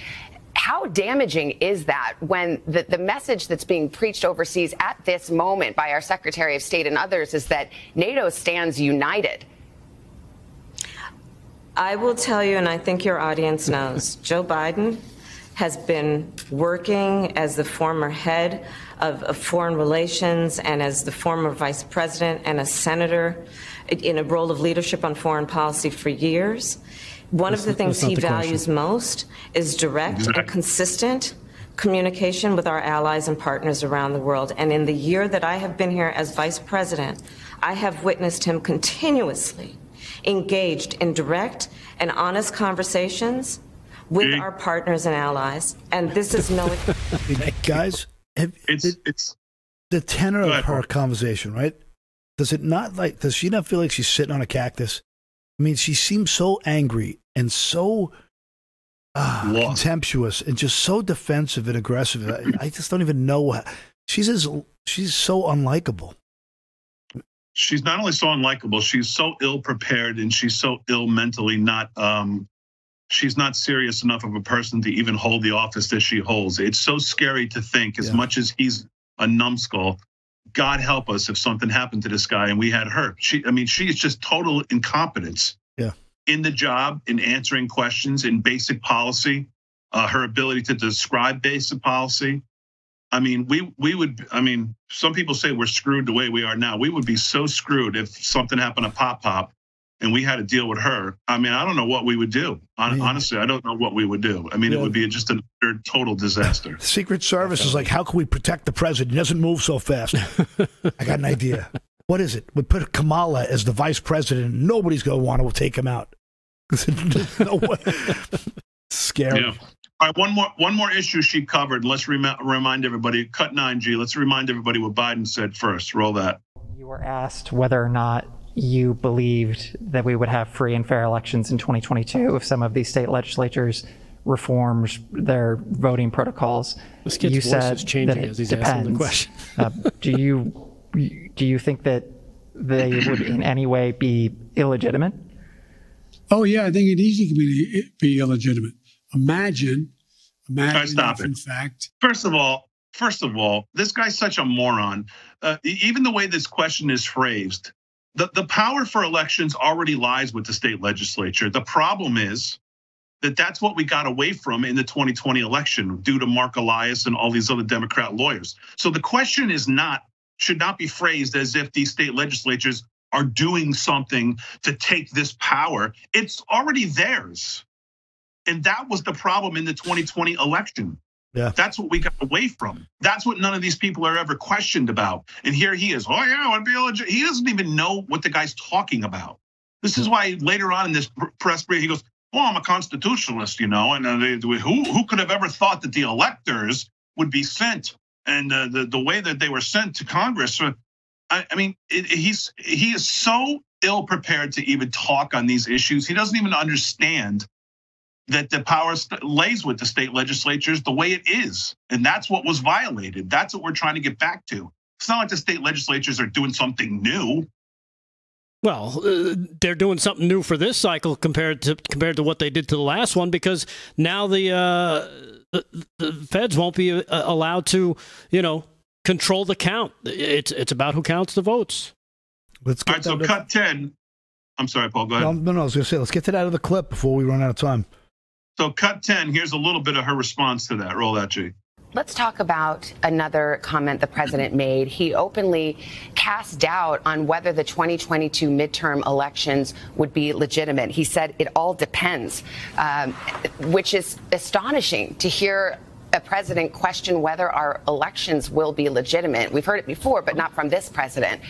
how damaging is that when the, the message that's being preached overseas at this moment by our Secretary of State and others is that NATO stands united? I will tell you, and I think your audience knows, Joe Biden has been working as the former head of, of, foreign relations and as the former vice president and a senator in a role of leadership on foreign policy for years. One of the things he values most is direct and consistent communication with our allies and partners around the world. And in the year that I have been here as vice president, I have witnessed him continuously engaged in direct and honest conversations with our partners and allies. And this is no. Guys, have, it's, the, it's the tenor of her conversation, right? Does it not like? Does she not feel like she's sitting on a cactus? I mean, she seems so angry and so uh, contemptuous and just so defensive and aggressive. I, I just don't even know. How, she's as, she's so unlikable. She's not only so unlikable, she's so ill prepared and she's so ill mentally. Not um, she's not serious enough of a person to even hold the office that she holds. It's so scary to think, as yeah. much as he's a numbskull. God help us if something happened to this guy and we had her. She, I mean, she is just total incompetence. Yeah in the job, in answering questions, in basic policy, uh, her ability to describe basic policy. I mean, we we would. I mean, some people say we're screwed the way we are now. We would be so screwed if something happened to Pop Pop, and we had to deal with her. I mean, I don't know what we would do. honestly, I don't know what we would do. I mean, yeah. it would be just a total disaster. Secret Service is like, how can we protect the president? He doesn't move so fast. I got an idea what is it? We put Kamala as the vice president. Nobody's going to want to take him out. no way. Scary. Yeah. All right, one more one more issue she covered. Let's rem- remind everybody. Cut nine G. Let's remind everybody what Biden said first. Roll that. You were asked whether or not you believed that we would have free and fair elections in 2022 if some of these state legislatures reforms their voting protocols. This kid's you voice said is changing that it as he's depends. asking the question. uh, do you do you think that they would in any way be illegitimate? Oh yeah, I think it easily can be be illegitimate. Imagine, imagine right, stop if it. in fact. First of all, first of all, this guy's such a moron. Uh, even the way this question is phrased, the, the power for elections already lies with the state legislature. The problem is that that's what we got away from in the 2020 election due to Marc Elias and all these other Democrat lawyers. So the question is not should not be phrased as if these state legislatures are doing something to take this power. It's already theirs. And that was the problem in the 2020 election. Yeah. That's what we got away from. That's what none of these people are ever questioned about. And here he is. Oh, yeah, I want to be legit. He doesn't even know what the guy's talking about. This is why later on in this press brief, he goes, Well, I'm a constitutionalist, you know, and uh, who, who could have ever thought that the electors would be sent and uh, the, the way that they were sent to Congress? Uh, I, I mean, it, he's he is so ill prepared to even talk on these issues. He doesn't even understand that the power lays with the state legislatures the way it is, and that's what was violated. That's what we're trying to get back to. It's not like the state legislatures are doing something new. Well, uh, they're doing something new for this cycle compared to compared to what they did to the last one because now the uh, the, the feds won't be uh, allowed to, you know, control the count. It's it's about who counts the votes. Let's get All right, so cut ten. I'm sorry, Paul. Go ahead. No, no, no, I was going to say let's get to that of the clip before we run out of time. So cut ten. Here's a little bit of her response to that. Roll that, G. let's talk about another comment the president made. He openly cast doubt on whether the 2022 midterm elections would be legitimate. He said it all depends, um, which is astonishing to hear a president question whether our elections will be legitimate. We've heard it before, but not from this president.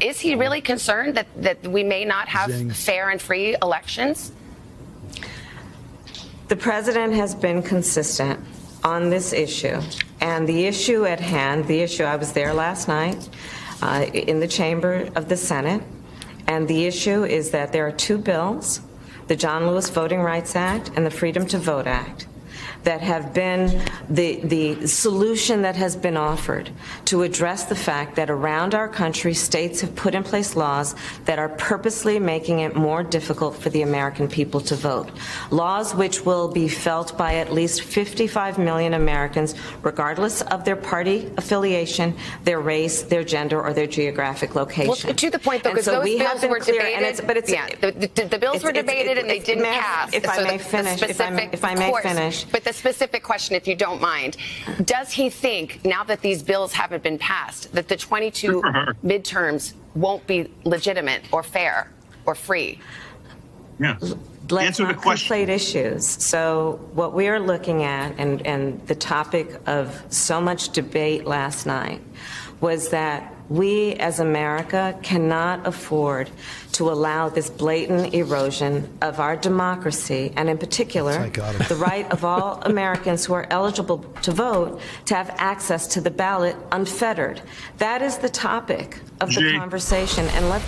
Is he really concerned that, that we may not have Zing. fair and free elections? The president has been consistent on this issue. And the issue at hand, the issue, I was there last night uh, in the chamber of the Senate, and the issue is that there are two bills the John Lewis Voting Rights Act and the Freedom to Vote Act that have been the, the solution that has been offered to address the fact that around our country, states have put in place laws that are purposely making it more difficult for the American people to vote. Laws which will be felt by at least 55 million Americans, regardless of their party affiliation, their race, their gender, or their geographic location. Well, to the point, though, because so those we have bills were clear, debated. it's, but it's yeah, the, the, the bills it's- were debated and they didn't pass. if I So may the- the finish, if I may- if I may finish. But the specific question, if you don't mind, does he think now that these bills haven't been passed, that the 22 midterms won't be legitimate or fair or free? Yeah. Let's Answer the not conflate issues. So what we are looking at, and, and the topic of so much debate last night, was that we as America cannot afford to allow this blatant erosion of our democracy, and in particular, the right of all Americans who are eligible to vote to have access to the ballot unfettered. That is the topic of the Gee. conversation. And let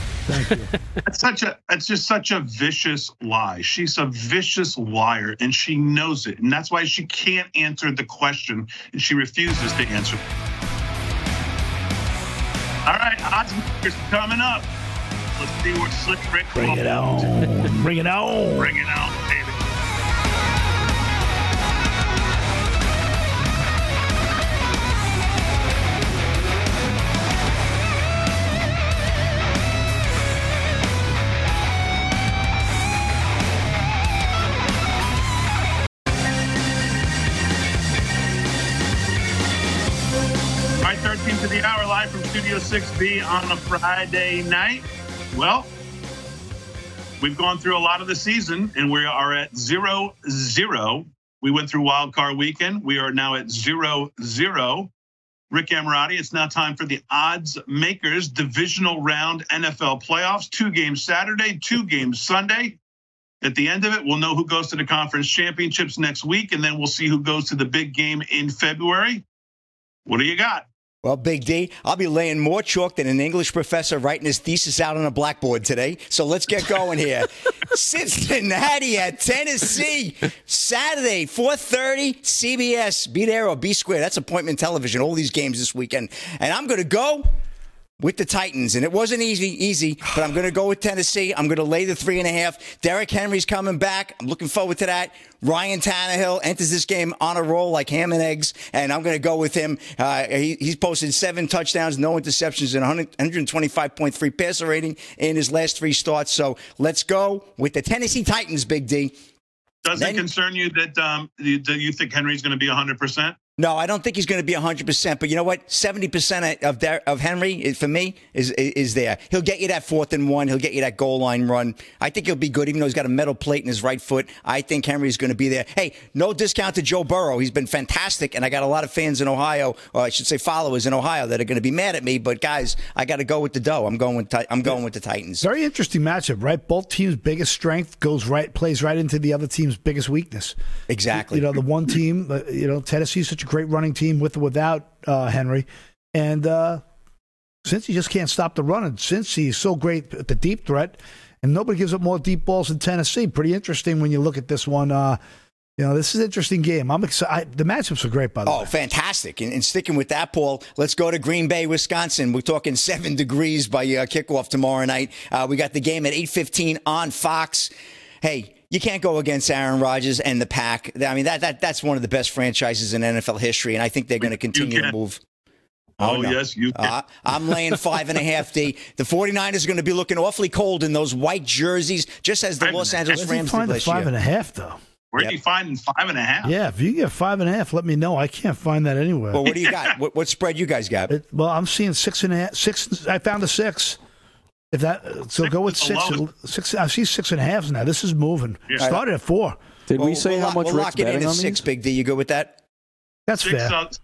That's such a that's just such a vicious lie. She's a vicious liar and she knows it. And that's why she can't answer the question and she refuses to answer. All right, odds makers coming up. Let's see what Slick Rick Bring it on. Bring it on. Bring it on, live Studio 6B on a Friday night. Well, we've gone through a lot of the season and we are at zero zero. We went through wild card weekend. We are now at zero zero. Rick Amorati, it's now time for the odds makers divisional round NFL playoffs. Two games Saturday, two games Sunday. At the end of it, we'll know who goes to the conference championships next week, and then we'll see who goes to the big game in February. What do you got? Well, Big D, I'll be laying more chalk than an English professor writing his thesis out on a blackboard today. So let's get going here. Cincinnati at Tennessee, Saturday, 4.30, CBS. Be there or be square. That's appointment television, all these games this weekend. And I'm going to go with the Titans. And it wasn't easy, easy, but I'm going to go with Tennessee. I'm going to lay the three and a half. Derrick Henry's coming back. I'm looking forward to that. Ryan Tannehill enters this game on a roll like ham and eggs, and I'm going to go with him. Uh, he, he's posted seven touchdowns, no interceptions, and 100 125.3 passer rating in his last three starts. So let's go with the Tennessee Titans, Big D. Does it Then- concern you that um, you, do you think Henry's going to be 100%? No, I don't think he's going to be 100%. But you know what? 70% of Der- of Henry, for me, is, is there. He'll get you that fourth and one. He'll get you that goal line run. I think he'll be good, even though he's got a metal plate in his right foot. I think Henry's going to be there. Hey, no discount to Joe Burrow. He's been fantastic. And I got a lot of fans in Ohio, or I should say followers in Ohio, that are going to be mad at me. But guys, I got to go with the dough. I'm going with, Ti- I'm going with the Titans. Very interesting matchup, right? Both teams' biggest strength goes right, plays right into the other team's biggest weakness. Exactly. You know, the one team, uh, you know, Tennessee's such a great running team with or without uh, Henry, and uh, since he just can't stop the run, and since he's so great at the deep threat, and nobody gives up more deep balls in Tennessee. Pretty interesting when you look at this one. Uh, you know, this is an interesting game. I'm excited. The matchups are great, by the way. Oh, fantastic. And, and sticking with that, Paul, let's go to Green Bay, Wisconsin. We're talking seven degrees by uh, kickoff tomorrow night. Uh, we got the game at 8.15 on Fox. Hey, you can't go against Aaron Rodgers and the pack. I mean, that, that that's one of the best franchises in NFL history, and I think they're going to continue to move. Oh, no. yes, you can. Uh, I'm laying five and a half D. The 49ers are going to be looking awfully cold in those white jerseys, just as the Los Angeles Rams did find last five year. and a half, though? Where are you finding five and a half? Yeah, if you get five and a half, let me know. I can't find that anywhere. Well, what do you got? what, what spread you guys got? It, well, I'm seeing six and a half. Six. I found a six. If that, so go with is the six. Six. I see six and a halves now. This is moving. Yeah. Started at four. Did we We'll- say we'll how lock- much we'll Rick's lock it in betting at six, these? Big D. You go with that? That's Six, fair. uh, six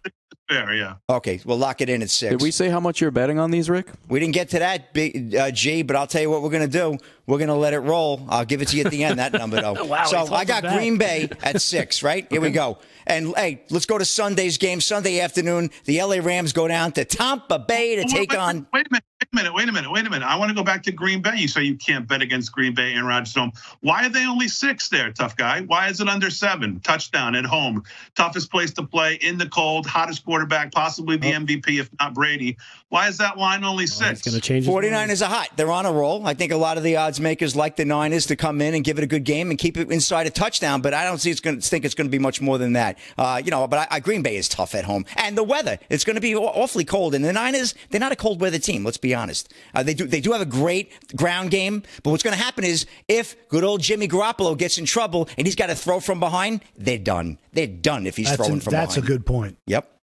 fair, yeah. Okay, we'll lock it in at six. Did we say how much you're betting on these, Rick? We didn't get to that, big uh, G, but I'll tell you what we're going to do. We're going to let it roll. I'll give it to you at the end, that number, though. Wow, so I got back. Green Bay at six, right? Here we go. And, hey, let's go to Sunday's game. Sunday afternoon, the LA Rams go down to Tampa Bay to Wait, take wait, on. Wait a minute. Wait a minute. Wait a minute. Wait a minute. I want to go back to Green Bay. You say you can't bet against Green Bay and Rodgers home. Why are they only six there, tough guy? Why is it under seven? Touchdown at home. Toughest place to play in the cold. Hottest quarterback, possibly the oh. MVP, if not Brady. Why is that line only It's six? going to change. 49ers are hot. They're on a roll. I think a lot of the odds makers like the Niners to come in and give it a good game and keep it inside a touchdown, but I don't see it's going to think it's going to be much more than that. Uh, you know, but I, I, Green Bay is tough at home. And the weather, it's going to be awfully cold. And the Niners, they're not a cold weather team, let's be honest. Uh, they do they do have a great ground game, but what's going to happen is if good old Jimmy Garoppolo gets in trouble and he's got to throw from behind, they're done. They're done if he's That's, throwing a, from that's behind. That's a good point. Yep.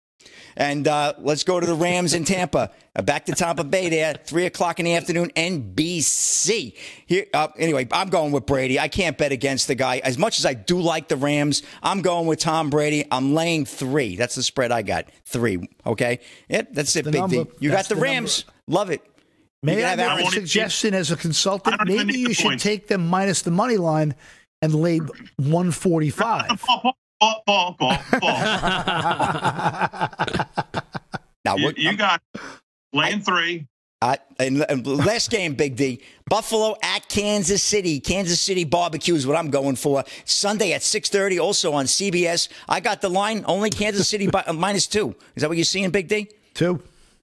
And uh, let's go to the Rams in Tampa. Uh, back to Tampa Bay there, three o'clock in the afternoon, NBC. Here, uh, anyway, I'm going with Brady. I can't bet against the guy. As much as I do like the Rams, I'm going with Tom Brady. I'm laying three. That's the spread I got. Three. Okay. Yep. That's it, The Big number. D. You That's got the the Rams. Love it. May I have a suggestion as a consultant? I don't even Maybe you should points. take them minus the money line and lay 145. Paul, Paul, Paul, Paul, Paul. Now, you, what, you got lane three. Uh, and, and last game, Big D. Buffalo at Kansas City. Kansas City barbecue is what I'm going for. Sunday at 6:30, also on CBS. I got the line. Only Kansas City by, uh, minus two. Is that what you're seeing, Big D? Two,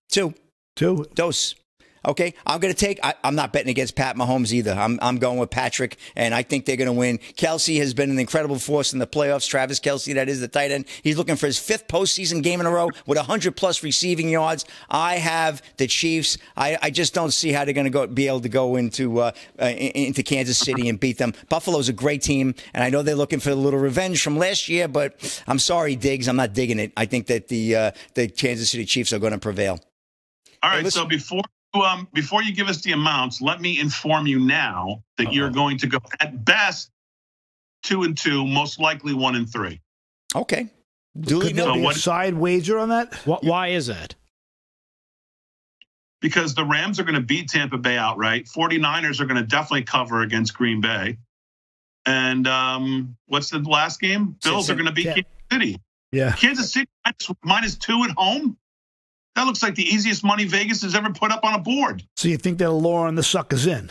two, two. Two. Two. Dose. Okay, I'm going to take. I, I'm not betting against Pat Mahomes either. I'm I'm going with Patrick, and I think they're going to win. Kelce has been an incredible force in the playoffs. Travis Kelce, that is the tight end. He's looking for his fifth postseason game in a row with 100 plus receiving yards. I have the Chiefs. I, I just don't see how they're going to go be able to go into uh, uh, into Kansas City and beat them. Buffalo's a great team, and I know they're looking for a little revenge from last year. But I'm sorry, Diggs, I'm not digging it. I think that the uh, the Kansas City Chiefs are going to prevail. All right, Hey, so before um before you give us the amounts, let me inform you now that you're going to go at best two and two, most likely one and three. Okay. Do Could there So be a what- side wager on that? Wh- Why is that? because the Rams are going to beat Tampa Bay outright. 49ers are going to definitely cover against Green Bay. And um, what's the last game? Bills are going to beat Yeah. Kansas City. Yeah. Kansas City minus, minus two at home. That looks like the easiest money Vegas has ever put up on a board. So you think they're on the suckers in?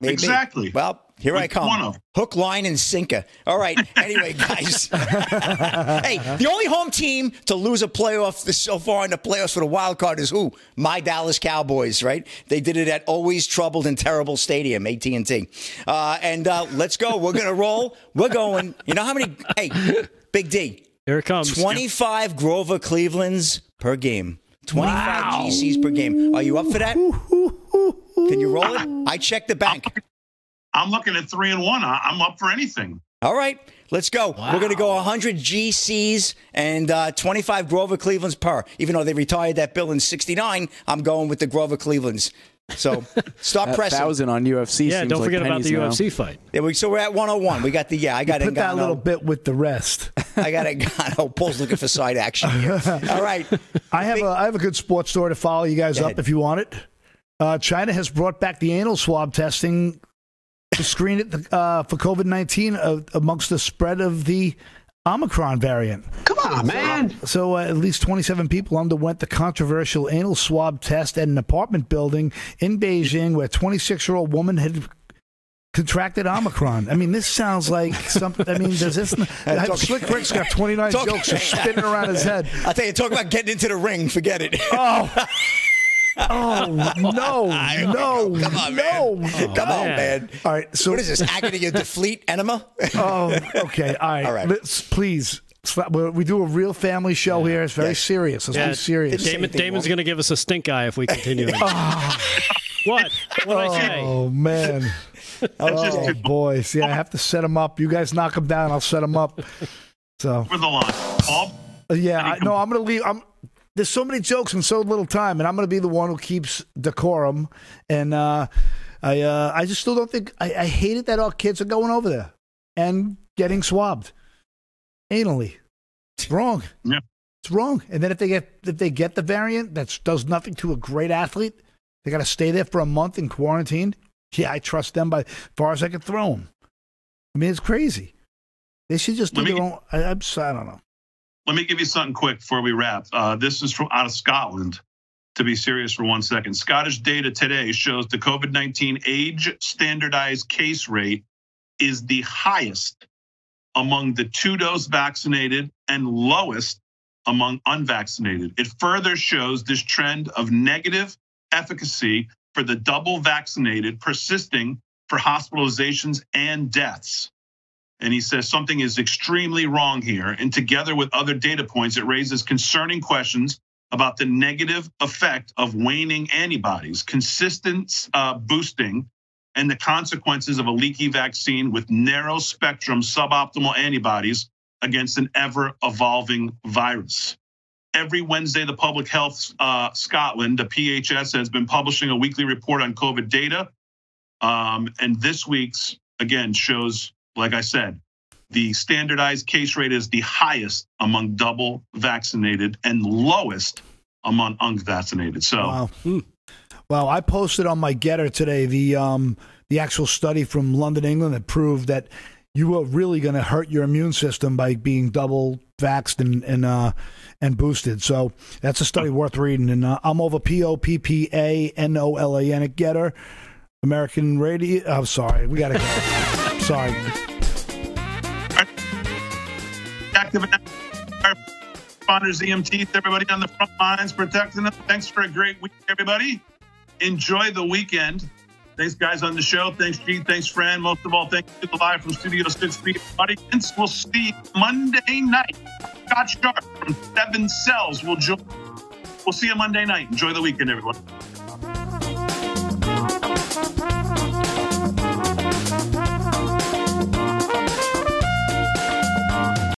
Maybe. Exactly. Well, here I come. one of 'em? Hook, line, and sinker. All right. Anyway, guys. hey, the only home team to lose a playoff this, so far in the playoffs for the wild card is who? My Dallas Cowboys, right? They did it at always troubled and terrible stadium, AT&T. Uh, and uh, let's go. We're going to roll. We're going. You know how many? Hey, Big D. Here it comes. 25 Grover Clevelands per game. 25 GCs per game. Are you up for that? Can you roll it? I checked the bank. I'm looking at three and one. I- I'm up for anything. All right, let's go. We're going to go 100 GCs and uh, 25 Grover Clevelands per. Even though they retired that bill in 69, I'm going with the Grover Clevelands. So stop pressing. thousand on UFC. Yeah, seems don't like forget about the now. UFC fight. Yeah, we, so we're at 101. We got the, yeah, I got Put that little bit with the rest. I got Ngannou. Paul's looking for side action here. All right. I have a I have a good sports story to follow you guys Go up ahead. if you want it. Uh, China has brought back the anal swab testing to screen it uh, for COVID nineteen uh, amongst the spread of the Omicron variant. Come on, man. So uh, at least 27 people underwent the controversial anal swab test at an apartment building in Beijing where a 26 year old woman had contracted Omicron. I mean, this sounds like something. I mean, does this? talk- Slick Rick's got 29 Talk- jokes just spinning around his head. I tell you, talk about getting into the ring. Forget it. Oh. Oh no! No! Come on, no! man. Come on, man. All right. So What is this? Agony of defleet enema? Oh, okay. All right. All right. Let's please. we we do a real family show here. It's very Yes. serious. Let's Yeah, be serious. Damon, thing, Damon's going to give us a stink eye if we continue. what? What did I say? Oh man! oh boys, yeah, I have to set them up. You guys knock them down, I'll set them up. So for the line, Paul. Uh, yeah, I, no, I'm gonna leave. I'm. There's so many jokes in so little time, and I'm gonna be the one who keeps decorum. And uh, I, uh, I just still don't think I, I hate it that our kids are going over there and getting swabbed anally. It's wrong. Yeah. It's wrong. And then if they get if they get the variant that does nothing to a great athlete, they got to stay there for a month in quarantine. Yeah, I trust them by as far as I can throw them. I mean, it's crazy. They should just do Let their me- own. I, I'm, I don't know. Let me give you something quick before we wrap. Uh, this is from out of Scotland. To be serious for one second, Scottish data today shows the COVID 19 age standardized case rate is the highest among the two dose vaccinated and lowest among unvaccinated. It further shows this trend of negative efficacy for the double vaccinated persisting for hospitalizations and deaths. And he says something is extremely wrong here. And together with other data points, it raises concerning questions about the negative effect of waning antibodies, consistent uh, boosting, and the consequences of a leaky vaccine with narrow spectrum suboptimal antibodies against an ever evolving virus. Every Wednesday, the Public Health uh, Scotland, the PHS, has been publishing a weekly report on COVID data. Um, and this week's, again, shows, like I said, the standardized case rate is the highest among double vaccinated and lowest among unvaccinated. So, Wow. Well, I posted on my GETTR today the um, the actual study from London, England that proved that you are really going to hurt your immune system by being double vaxxed and and uh, and boosted. So that's a study worth reading. And uh, I'm over P O P P A N O L A N at GETTR, American Radio. I'm sorry, we got to go. Sorry. active responders, EMTs, everybody on the front lines protecting them. Thanks for a great week, everybody. Enjoy the weekend. Thanks, guys, on the show. Thanks, G. Thanks, Fran. Most of all, thanks to the live from Studio 6B audience. We'll see Monday night. Scott Sharp from Seven Cells will join. We'll see you Monday night. Enjoy the weekend, everyone.